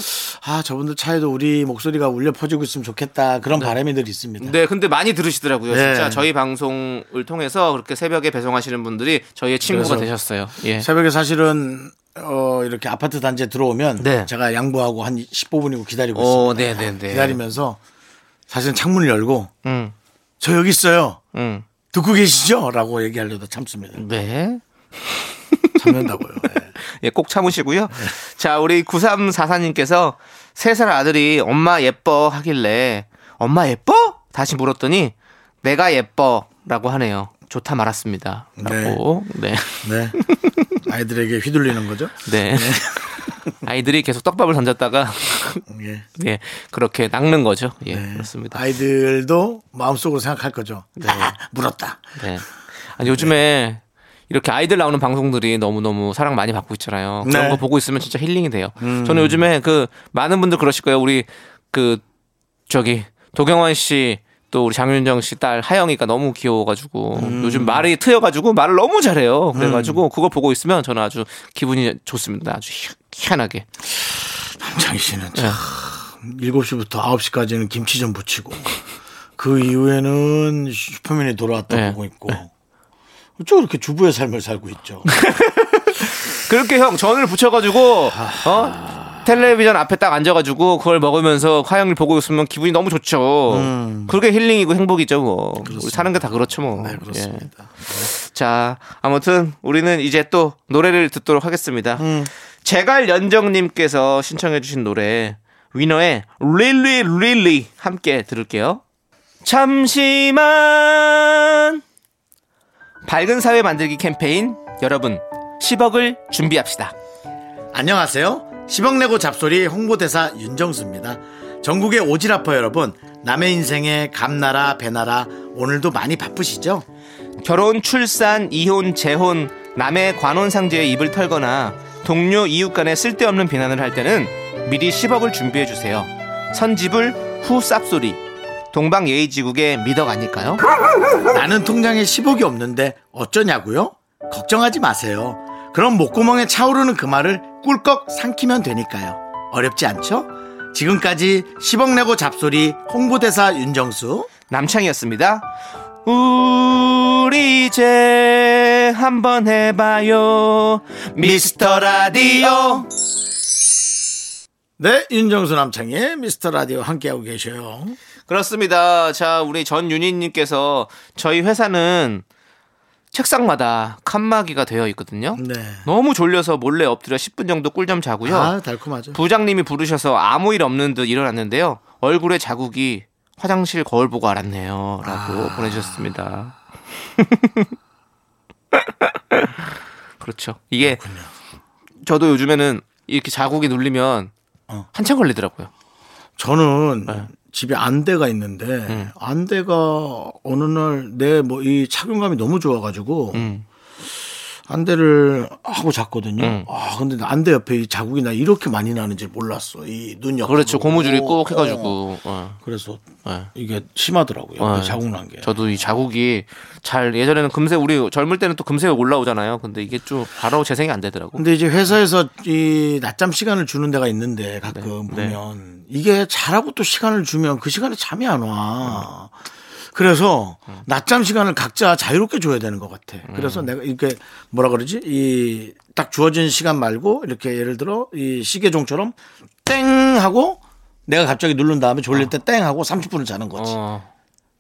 S1: 아, 저분들 차에도 우리 목소리가 울려 퍼지고 있으면 좋겠다. 그런 바람이 늘 있습니다.
S2: 네, 근데 많이 들으시더라고요.
S1: 네.
S2: 진짜 저희 방송을 통해서 그렇게 새벽에 배송하시는 분들이 저희의 친구가 되셨어요. 예.
S1: 새벽에 사실은 어, 이렇게 아파트 단지에 들어오면
S2: 네.
S1: 제가 양보하고 한 15분이고 기다리고
S2: 오,
S1: 있습니다.
S2: 네, 네, 네.
S1: 기다리면서 사실은 창문을 열고
S2: 음,
S1: 저 여기 있어요.
S2: 음.
S1: 듣고 계시죠? 라고 얘기하려다 참습니다.
S2: 네. [LAUGHS]
S1: 참는다고요. 네.
S2: 예, 꼭 참으시고요. 자, 우리 9344님께서 세살 아들이 엄마 예뻐 하길래 엄마 예뻐? 다시 물었더니 내가 예뻐 라고 하네요. 좋다 말았습니다. 라고. 네.
S1: 네. 아이들에게 휘둘리는 거죠.
S2: 네. 아이들이 계속 떡밥을 던졌다가
S1: 예. [LAUGHS]
S2: 예, 그렇게 낚는 거죠. 예,
S1: 네.
S2: 그렇습니다.
S1: 아이들도 마음속으로 생각할 거죠. 아, 물었다.
S2: 네. 아니, 요즘에 이렇게 아이들 나오는 방송들이 너무너무 사랑 많이 받고 있잖아요. 그런
S1: 네. 음.
S2: 거 보고 있으면 진짜 힐링이 돼요. 저는 요즘에 그 많은 분들 그러실 거예요. 우리 그 저기 도경원 씨 또 우리 장윤정 씨 딸 하영이가 너무 귀여워가지고
S1: 음.
S2: 요즘 말이 트여가지고 말을 너무 잘해요. 그래가지고 그걸 보고 있으면 저는 아주 기분이 좋습니다. 아주 희- 희한하게.
S1: 남창희 씨는
S2: 네.
S1: 참 7시부터 9시까지는 김치전 부치고 그 이후에는 슈퍼맨이 돌아왔다
S2: 네.
S1: 보고 있고 어쩌고 이렇게 주부의 삶을 살고 있죠. [LAUGHS]
S2: 그렇게 형 전을 붙여가지고 어 텔레비전 앞에 딱 앉아가지고 그걸 먹으면서 화영을 보고 있으면 기분이 너무 좋죠. 그게 힐링이고 행복이죠. 뭐 우리 사는 게 다 그렇죠. 뭐.
S1: 네,
S2: 예.
S1: 그렇습니다.
S2: 자 아무튼 우리는 이제 또 노래를 듣도록 하겠습니다.
S1: 음.
S2: 제갈 연정님께서 신청해주신 노래 위너의 Really Really 함께 들을게요. 잠시만 밝은 사회 만들기 캠페인 여러분 10억을 준비합시다.
S1: 안녕하세요. 10억 내고 잡소리 홍보대사 윤정수입니다. 전국의 오지라퍼 여러분, 남의 인생에 감나라 배나라 오늘도 많이 바쁘시죠?
S2: 결혼, 출산, 이혼, 재혼, 남의 관혼상제에 입을 털거나 동료, 이웃 간에 쓸데없는 비난을 할 때는 미리 10억을 준비해 주세요. 선지불, 후 쌉소리. 동방 예의지국의 미덕 아닐까요?
S1: 나는 통장에 10억이 없는데 어쩌냐고요? 걱정하지 마세요. 그럼 목구멍에 차오르는 그 말을 꿀꺽 삼키면 되니까요. 어렵지 않죠? 지금까지 10억 내고 잡소리 홍보대사 윤정수
S2: 남창이었습니다. 우리 이제 한번 해봐요. 미스터 라디오.
S1: 네 윤정수 남창의 미스터 라디오 함께하고 계셔요.
S2: 그렇습니다. 자, 우리 전윤희님께서 저희 회사는 책상마다 칸막이가 되어 있거든요.
S1: 네.
S2: 너무 졸려서 몰래 엎드려 10분 정도 꿀잠 자고요.
S1: 아 달콤하죠.
S2: 부장님이 부르셔서 아무 일 없는 듯 일어났는데요. 얼굴에 자국이 화장실 거울 보고 알았네요. 라고
S1: 아.
S2: 보내주셨습니다. [LAUGHS] 그렇죠. 이게 저도 요즘에는 이렇게 자국이 눌리면
S1: 어.
S2: 한참 걸리더라고요.
S1: 저는
S2: 네.
S1: 집에 안대가 있는데
S2: 음.
S1: 안대가 어느 날 내 뭐 이 착용감이 너무 좋아가지고
S2: 음.
S1: 안대를 하고 잤거든요.
S2: 음.
S1: 아 근데 안대 옆에 이 자국이 나 이렇게 많이 나는지 몰랐어. 이 눈 옆.
S2: 그렇죠. 고무줄이 꼭 해가지고. 어.
S1: 그래서
S2: 네.
S1: 이게 심하더라고요.
S2: 어.
S1: 자국 난 게.
S2: 저도 이 자국이 잘 예전에는 금세 우리 젊을 때는 또 금세 올라오잖아요. 근데 이게 좀 바로 재생이 안 되더라고.
S1: 근데 이제 회사에서 이 낮잠 시간을 주는 데가 있는데 가끔
S2: 네.
S1: 보면 이게 잘하고 또 시간을 주면 그 시간에 잠이 안 와. 그래서 낮잠 시간을 각자 자유롭게 줘야 되는 것 같아. 그래서
S2: 음.
S1: 내가 이렇게 뭐라 그러지? 이 딱 주어진 시간 말고 이렇게 예를 들어 이 시계종처럼 땡 하고 내가 갑자기 누른 다음에 졸릴 때 땡 하고 30분을 자는 거지.
S2: 어,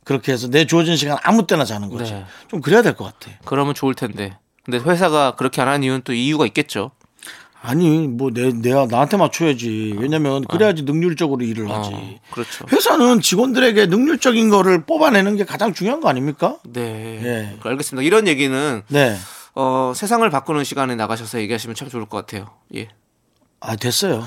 S1: 그렇게 해서 내 주어진 시간 아무 때나 자는 거지.
S2: 네.
S1: 좀 그래야 될 것 같아.
S2: 그러면 좋을 텐데. 근데 회사가 그렇게 안 하는 이유는 또 이유가 있겠죠.
S1: 아니 뭐 내 내가 나한테 맞춰야지. 왜냐면 그래야지 능률적으로 일을 하지.
S2: 어, 그렇죠.
S1: 회사는 직원들에게 능률적인 거를 뽑아내는 게 가장 중요한 거 아닙니까?
S2: 네.
S1: 예.
S2: 알겠습니다. 이런 얘기는
S1: 네.
S2: 어, 세상을 바꾸는 시간에 나가셔서 얘기하시면 참 좋을 것 같아요. 예.
S1: 아 됐어요.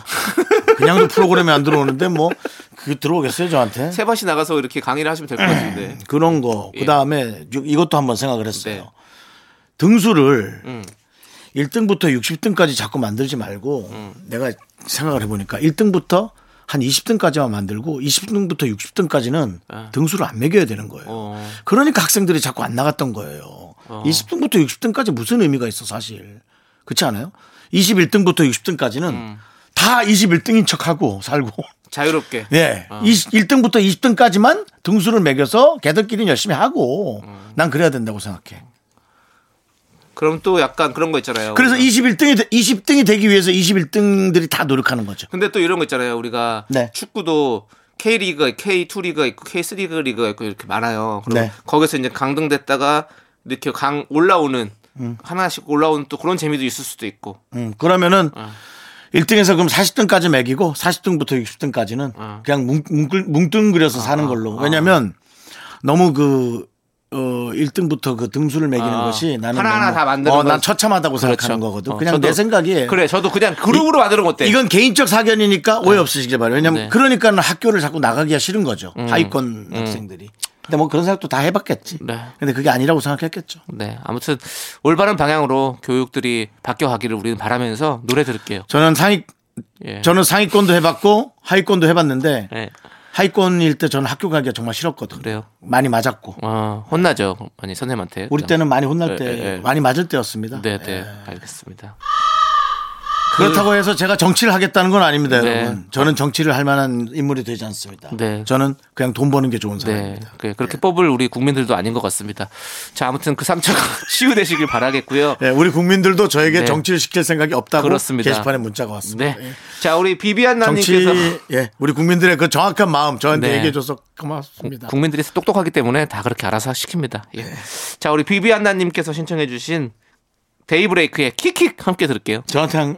S1: 그냥도 프로그램에 안 들어오는데 뭐 그게 들어오겠어요 저한테?
S2: 세 번씩 나가서 이렇게 강의를 하시면 될 것 같은데.
S1: 그런 거.
S2: 예.
S1: 그 다음에 이것도 한번 생각을 했어요.
S2: 네.
S1: 등수를
S2: 음.
S1: 1등부터 60등까지 자꾸 만들지 말고
S2: 음.
S1: 내가 생각을 해보니까 1등부터 한 20등까지만 만들고 20등부터 60등까지는 등수를 안 매겨야 되는 거예요.
S2: 아. 어.
S1: 그러니까 학생들이 자꾸 안 나갔던 거예요. 20등부터 60등까지 무슨 의미가 있어 사실. 그렇지 않아요? 21등부터 60등까지는
S2: 음.
S1: 다 21등인 척하고 살고
S2: 자유롭게. [LAUGHS]
S1: 예. 1등부터 20등까지만 등수를 매겨서 걔들끼리는 열심히 하고
S2: 음.
S1: 난 그래야 된다고 생각해.
S2: 그럼 또 약간 그런 거 있잖아요.
S1: 그래서
S2: 우리가.
S1: 21등이 20등이 되기 위해서 21등들이 다 노력하는 거죠.
S2: 근데 또 이런 거 있잖아요. 우리가
S1: 네.
S2: 축구도 K리그, K2 리그가 있고 K3 리그가 있고 이렇게 많아요. 그리고
S1: 네.
S2: 거기서 이제 강등됐다가 이렇게 강 올라오는
S1: 음.
S2: 하나씩 올라오는 또 그런 재미도 있을 수도 있고.
S1: 음, 그러면은
S2: 어.
S1: 1등에서 그럼 40등까지 매기고 40등부터 60등까지는
S2: 어.
S1: 그냥 뭉, 뭉뚱그려서 사는 걸로. 왜냐면 너무 그 어, 1등부터 그 등수를 매기는
S2: 아.
S1: 것이 나는
S2: 하나하나 다 만드는
S1: 어, 난
S2: 건-
S1: 처참하다고 생각하는
S2: 그렇죠.
S1: 거거든.
S2: 어,
S1: 그냥
S2: 저도-
S1: 내 생각에
S2: 그래, 저도 그냥 그룹으로 만드는 거 어때?
S1: 이건 개인적 사견이니까 오해 없으시길 바래요. 왜냐면
S2: 네. 음.
S1: 그러니까 는 학교를 자꾸 나가기가 싫은 거죠. 하위권 학생들이. 근데 뭐 그런 생각도 다 해봤겠지.
S2: 네.
S1: 근데 그게 아니라고 생각했겠죠.
S2: 네, 아무튼 올바른 방향으로 교육들이 바뀌어 가기를 우리는 바라면서 노래 들을게요.
S1: 저는 상위
S2: 예.
S1: 저는 상위권도 해봤고 하위권도 해봤는데
S2: 네,
S1: 하위권일 때 저는 학교 가기가 정말 싫었거든요.
S2: 그래요.
S1: 많이 맞았고.
S2: 어, 혼나죠, 많이 선생님한테.
S1: 우리 때는 많이 혼날 때
S2: 예, 예.
S1: 많이 맞을 때였습니다.
S2: 네, 네, 알겠습니다.
S1: 그렇다고 해서 제가 정치를 하겠다는 건 아닙니다,
S2: 네.
S1: 여러분. 저는 정치를 할 만한 인물이 되지 않습니다.
S2: 네.
S1: 저는 그냥 돈 버는 게 좋은
S2: 네,
S1: 사람입니다.
S2: 그- 그렇게 뽑을 우리 국민들도 아닌 것 같습니다. 자, 아무튼 그 상처가 [LAUGHS] 치유되시길 바라겠고요.
S1: 예, 우리 국민들도 저에게
S2: 네.
S1: 정치를 시킬 생각이 없다고
S2: 그렇습니다.
S1: 게시판에 문자가 왔습니다.
S2: 네,
S1: 예.
S2: 자, 우리 비비안
S1: 정치
S2: 남님께서
S1: 예 우리 국민들의 그 정확한 마음 저한테
S2: 네.
S1: 얘기해줘서 고맙습니다.
S2: 국민들이 똑똑하기 때문에 다 그렇게 알아서 시킵니다. 예. 자, 우리 비비안 나님께서 신청해주신 데이브레이크의 킥킥 함께 들을게요.
S1: 저한테 한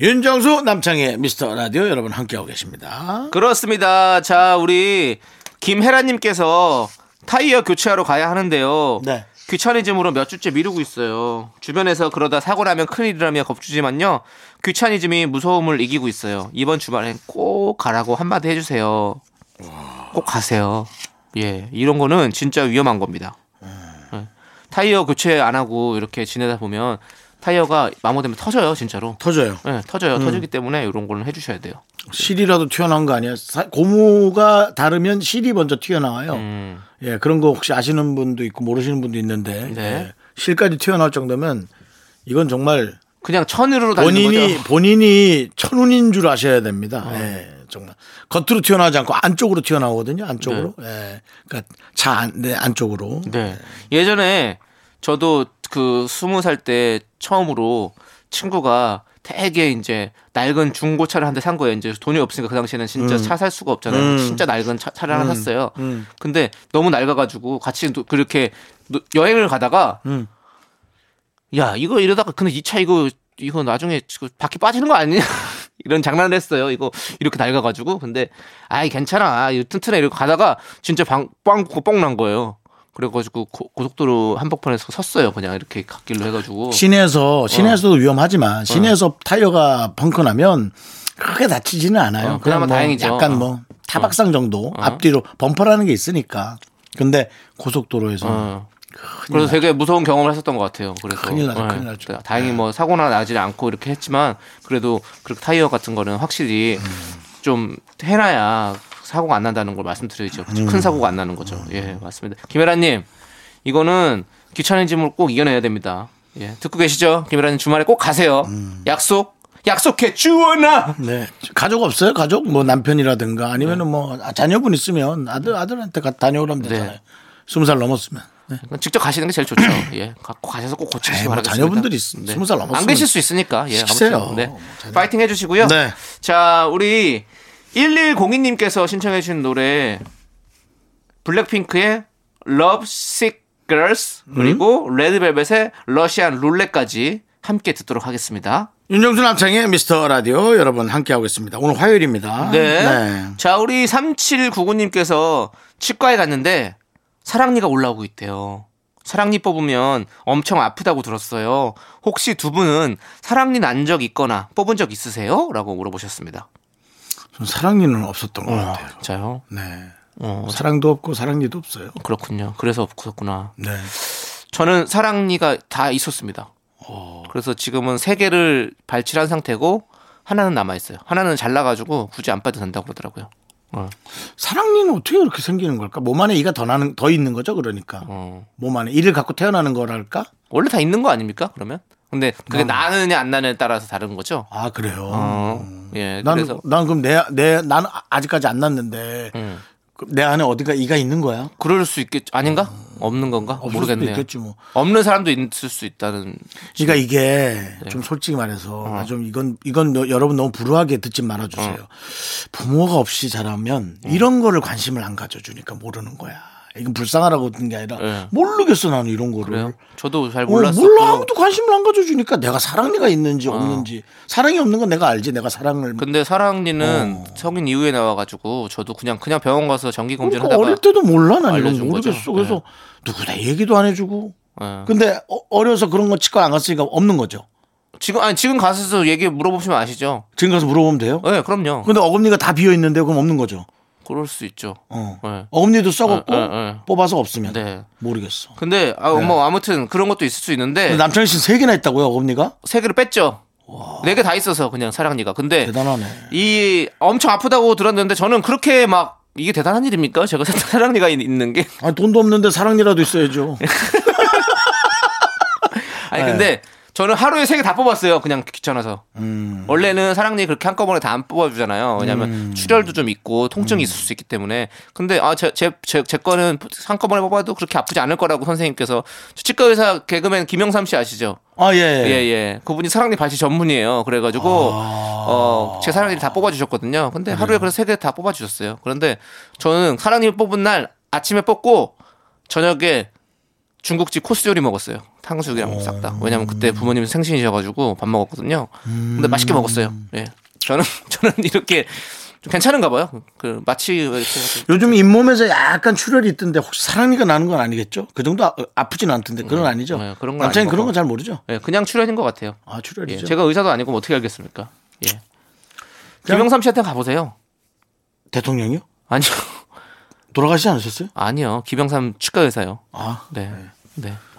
S1: 윤정수 남창희의 미스터 라디오 여러분 함께하고 계십니다.
S2: 그렇습니다. 자, 우리 김혜라님께서 타이어 교체하러 가야 하는데요.
S1: 네.
S2: 귀차니즘으로 몇 주째 미루고 있어요. 주변에서 그러다 사고 나면 큰일이라며 겁주지만요. 귀차니즘이 무서움을 이기고 있어요. 이번 주말엔 꼭 가라고 한마디 해주세요. 꼭 가세요. 예, 이런 거는 진짜 위험한 겁니다. 예. 타이어 교체 안 하고 이렇게 지내다 보면 타이어가 마모되면 터져요, 진짜로.
S1: 터져요.
S2: 예, 터져요. 터지기 때문에 이런 거는 해주셔야 돼요.
S1: 실이라도 튀어나온 거 아니야? 사- 고무가 다르면 실이 먼저 튀어나와요.
S2: 음.
S1: 예, 그런 거 혹시 아시는 분도 있고 모르시는 분도 있는데
S2: 네.
S1: 예, 실까지 튀어나올 정도면 이건 정말
S2: 그냥 천으로
S1: 본인이
S2: 거죠.
S1: 본인이 천운인 줄 아셔야 됩니다. 예, 정말 겉으로 튀어나오지 않고 안쪽으로 튀어나오거든요. 안쪽으로. 예, 그러니까 차 안, 네, 안쪽으로.
S2: 네. 예전에 저도 그 스무 살 때 처음으로 친구가 되게 이제 낡은 중고차를 한 대 산 거예요. 이제 돈이 없으니까 그 당시에는 진짜 차살 수가 없잖아요.
S1: 음.
S2: 진짜 낡은 차, 차를 하나 샀어요.
S1: 음.
S2: 근데 너무 낡아가지고 같이 또 그렇게 노- 여행을 가다가
S1: 음.
S2: 야 이거 이러다가 근데 이 차 이거 이거 나중에 바퀴 빠지는 거 아니냐 [LAUGHS] 이런 장난을 했어요. 이거 이렇게 낡아가지고 근데 아이 괜찮아 이거 튼튼해 이러고 가다가 진짜 방빵 뻥난 거예요. 그래가지고 고, 고 속도로 한복판에서 섰어요. 그냥 이렇게 갓길로 해가지고
S1: 시내에서 시내에서도 위험하지만 시내에서 타이어가 펑크 나면 크게 다치지는 않아요.
S2: 어, 그나마
S1: 뭐
S2: 다행이죠.
S1: 약간
S2: 어.
S1: 뭐 타박상 정도 앞뒤로 범퍼라는 게 있으니까. 근데 고속도로에서
S2: 어. 그래서 되게 무서운 경험을 했었던 것 같아요. 그래서
S1: 큰일 나죠,
S2: 네.
S1: 큰일 나죠. 네.
S2: 다행히 뭐 사고나 나지 않고 이렇게 했지만 그래도 그렇게 타이어 같은 거는 확실히
S1: 음.
S2: 좀 해놔야 사고가 안 난다는 걸 말씀드리죠.
S1: 음.
S2: 큰 사고가 안 나는 거죠. 예, 맞습니다. 김혜라님, 이거는 귀찮은 짐을 꼭 이겨내야 됩니다. 예, 듣고 계시죠? 김혜라님 주말에 꼭 가세요.
S1: 음.
S2: 약속, 약속해 주원아.
S1: 네. 가족 없어요? 가족? 뭐 남편이라든가 아니면은 뭐 자녀분 있으면 아들, 아들한테 가- 다녀오라면 되잖아요.
S2: 네.
S1: 스무 살 넘었으면. 네.
S2: 직접 가시는 게 제일 좋죠. [CLEARS THROAT] 예, 갖고 가셔서 꼭 고치시기
S1: 뭐
S2: 바라겠습니다.
S1: 자녀분들이 있- 스무 살 넘었으면
S2: 안 계실 수 있으니까. 예,
S1: 시키세요.
S2: 아무튼, 네.
S1: 뭐
S2: 파이팅 해 주시고요.
S1: 네.
S2: 자, 우리 1102님께서 신청해 주신 노래 블랙핑크의 Love Sick Girls 그리고 레드벨벳의 러시안 룰렛까지 함께 듣도록 하겠습니다.
S1: 윤정수 남창의 미스터 라디오 여러분 함께하고 있습니다. 오늘 화요일입니다.
S2: 네. 자, 우리 3799님께서 치과에 갔는데 사랑니가 올라오고 있대요. 사랑니 뽑으면 엄청 아프다고 들었어요. 혹시 두 분은 사랑니 난 적 있거나 뽑은 적 있으세요? 라고 물어보셨습니다.
S1: 전 사랑니는 없었던 것 같아요.
S2: 진짜요?
S1: 네.
S2: 어,
S1: 사랑도 없고 사랑니도 없어요.
S2: 그렇군요. 그래서 없었구나.
S1: 네.
S2: 저는 사랑니가 다 있었습니다. 그래서 지금은 세 개를 발치한 상태고 하나는 남아 있어요. 하나는 잘라가지고 굳이 안 빠도 된다고 그러더라고요. 어.
S1: 사랑니는 어떻게 그렇게 생기는 걸까? 몸 안에 이가 더 나는 더 있는 거죠, 그러니까.
S2: 어.
S1: 몸 안에 이를 갖고 태어나는 거랄까?
S2: 원래 다 있는 거 아닙니까? 그러면? 근데 그게 나느냐 안 나느냐에 따라서 다른 거죠.
S1: 아 그래요.
S2: 어, 예.
S1: 난,
S2: 그래서
S1: 난 그럼 내, 내, 나는 아직까지 안 났는데,
S2: 음.
S1: 그내 안에 어디가 이가 있는 거야?
S2: 그럴 수 있겠 아닌가? 없는 건가? 모르겠네요.
S1: 있겠지 뭐.
S2: 없는 사람도 있을 수 있다는.
S1: 그러니까 이게
S2: 네.
S1: 좀 솔직히 말해서
S2: 어.
S1: 나좀 이건 이건 너- 여러분 너무 불우하게 듣지 말아주세요. 부모가 없이 자라면
S2: 어.
S1: 이런 거를 관심을 안 가져주니까 모르는 거야. 이건 불쌍하라고 듣는 게 아니라
S2: 네.
S1: 모르겠어 나는 이런 거를.
S2: 그래요? 저도 잘
S1: 어,
S2: 몰랐었고.
S1: 몰라 아무도 관심을 안 가져주니까 내가 사랑니가 있는지 없는지 사랑이 없는 건 내가 알지 내가 사랑을
S2: 근데 사랑니는
S1: 어.
S2: 성인 이후에 나와가지고 저도 그냥 그냥 병원 가서 정기 검진
S1: 그러니까
S2: 하다가
S1: 어릴 때도 몰라 난 이런 거
S2: 알려준 거죠.
S1: 모르겠어 그래서 누구 나 얘기도 안 해주고
S2: 예.
S1: 근데 어- 어려서 그런 거 치과 안 갔으니까 없는 거죠
S2: 지금 아니 지금 가서 얘기 물어보시면 아시죠?
S1: 지금 가서 물어보면 돼요
S2: 네, 그럼요.
S1: 근데 어금니가 다 비어 있는데 그럼 없는 거죠
S2: 그럴 수 있죠.
S1: 어.
S2: 네.
S1: 어금니도 썩었고
S2: 어, 어, 어.
S1: 뽑아서 없으면
S2: 네.
S1: 모르겠어
S2: 근데 아, 뭐 아무튼 그런 것도 있을 수 있는데
S1: 남창희 씨는 세 개나 있다고요 어금니가
S2: 세 개를 뺐죠. 네 개 다 있어서 그냥 사랑니가. 근데
S1: 대단하네
S2: 이 엄청 아프다고 들었는데 저는 그렇게 막 이게 대단한 일입니까? 제가 [LAUGHS] 사랑니가 있- 있는 게
S1: 아 돈도 없는데 사랑니라도 있어야죠 [LAUGHS]
S2: 아니
S1: 네.
S2: 근데 저는 하루에 세 개 다 뽑았어요. 그냥 귀찮아서.
S1: 음.
S2: 원래는 사랑니 그렇게 한꺼번에 다 안 뽑아주잖아요. 왜냐하면 출혈도 좀 있고 통증이 있을 수 있기 때문에. 근데 아 제 제 제, 제 거는 한꺼번에 뽑아도 그렇게 아프지 않을 거라고 선생님께서 저 치과 의사 개그맨 김영삼 씨 아시죠?
S1: 아예
S2: 예, 예. 그분이 사랑니 발치 전문이에요. 그래가지고, 어, 제 사랑니를 다 뽑아주셨거든요. 근데 하루에 그래서 세 개 다 뽑아주셨어요. 그런데 저는 사랑니 뽑은 날 아침에 뽑고 저녁에 중국집 코스 요리 먹었어요. 탕수육이랑 싹 다. 왜냐면 그때 부모님 생신이셔가지고 밥 먹었거든요. 근데 맛있게 먹었어요. 예. 저는, [LAUGHS] 저는 이렇게 좀 괜찮은가 봐요. 그, 마치.
S1: 요즘 잇몸에서 약간 출혈이 있던데 혹시 사랑니가 나는 건 아니겠죠? 그 정도 아, 아프진 않던데 그건 아니죠?
S2: 네, 그런 건
S1: 그런 거건잘 모르죠?
S2: 예, 그냥 출혈인 것 같아요.
S1: 아
S2: 예,
S1: 출혈이죠.
S2: 제가 의사도 아니고 뭐 어떻게 알겠습니까? 예. 김영삼 씨한테 가보세요.
S1: 대통령이요?
S2: 아니요. [LAUGHS]
S1: 돌아가시지 않으셨어요?
S2: 아니요. 김영삼 치과 의사요.
S1: 아,
S2: 네. 네.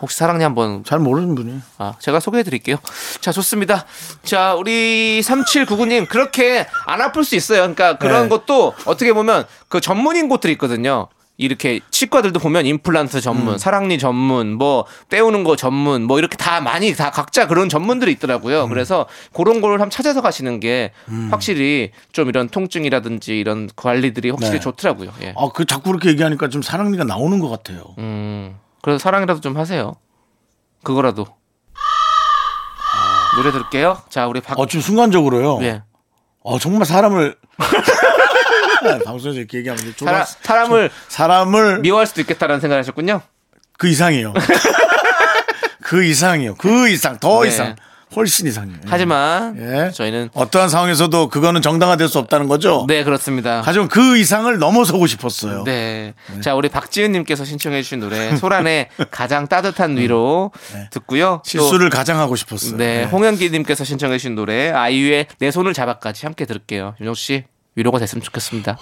S2: 혹시 사랑니 한번
S1: 잘 모르는 분이.
S2: 아, 제가 소개해 드릴게요. 자, 좋습니다. 자, 우리 3799님 그렇게 안 아플 수 있어요. 그러니까 그런
S1: 네.
S2: 것도 어떻게 보면 그 전문인 곳들이 있거든요. 이렇게 치과들도 보면 임플란트 전문,
S1: 음.
S2: 사랑니 전문, 뭐 떼우는 거 전문, 뭐 이렇게 다 많이 다 각자 그런 전문들이 있더라고요.
S1: 음.
S2: 그래서 그런 걸 한번 찾아서 가시는 게 확실히 좀 이런 통증이라든지 이런 관리들이 확실히
S1: 네.
S2: 좋더라고요. 예.
S1: 아, 그 자꾸 그렇게 얘기하니까 좀 사랑니가 나오는 것 같아요.
S2: 음, 그래서 사랑이라도 좀 하세요. 그거라도. 노래 들을게요. 자, 우리 박.
S1: 어, 좀 순간적으로요.
S2: 예.
S1: 어, 정말 사람을. [LAUGHS] 방송에서 이렇게 얘기하면 이제
S2: 사람, 사람을
S1: 사람을
S2: 미워할 수도 있겠다라는 생각을 하셨군요.
S1: 그 이상이에요. [LAUGHS] 그 이상이요. 그 이상, 더
S2: 네.
S1: 이상. 훨씬 이상이에요.
S2: 하지만
S1: 예.
S2: 저희는
S1: 어떠한 상황에서도 그거는 정당화될 수 없다는 거죠.
S2: 네, 그렇습니다.
S1: 하지만 그 이상을 넘어서고 싶었어요.
S2: 네. 자, 우리 박지은 님께서 신청해 주신 노래 소란의 [LAUGHS] 가장 따뜻한 위로 듣고요. 또
S1: 실수를 가장 하고 싶었어요.
S2: 네, 홍현기 님께서 신청해 주신 노래 아이유의 내 손을 잡아까지 함께 들을게요. 윤정 씨 위로가 됐으면 좋겠습니다.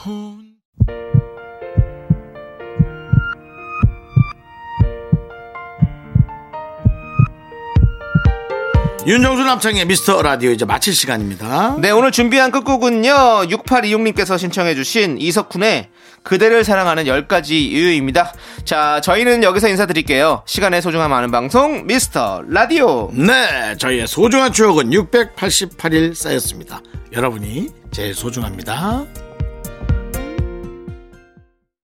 S1: 윤정수 남창의 미스터 라디오 이제 마칠 시간입니다.
S2: 네, 오늘 준비한 끝곡은요. 6826님께서 신청해주신 이석훈의 그대를 사랑하는 10가지 이유입니다. 자, 저희는 여기서 인사드릴게요. 시간의 소중함 아는 방송, 미스터 라디오.
S1: 네, 저희의 소중한 추억은 688일 쌓였습니다. 여러분이 제일 소중합니다.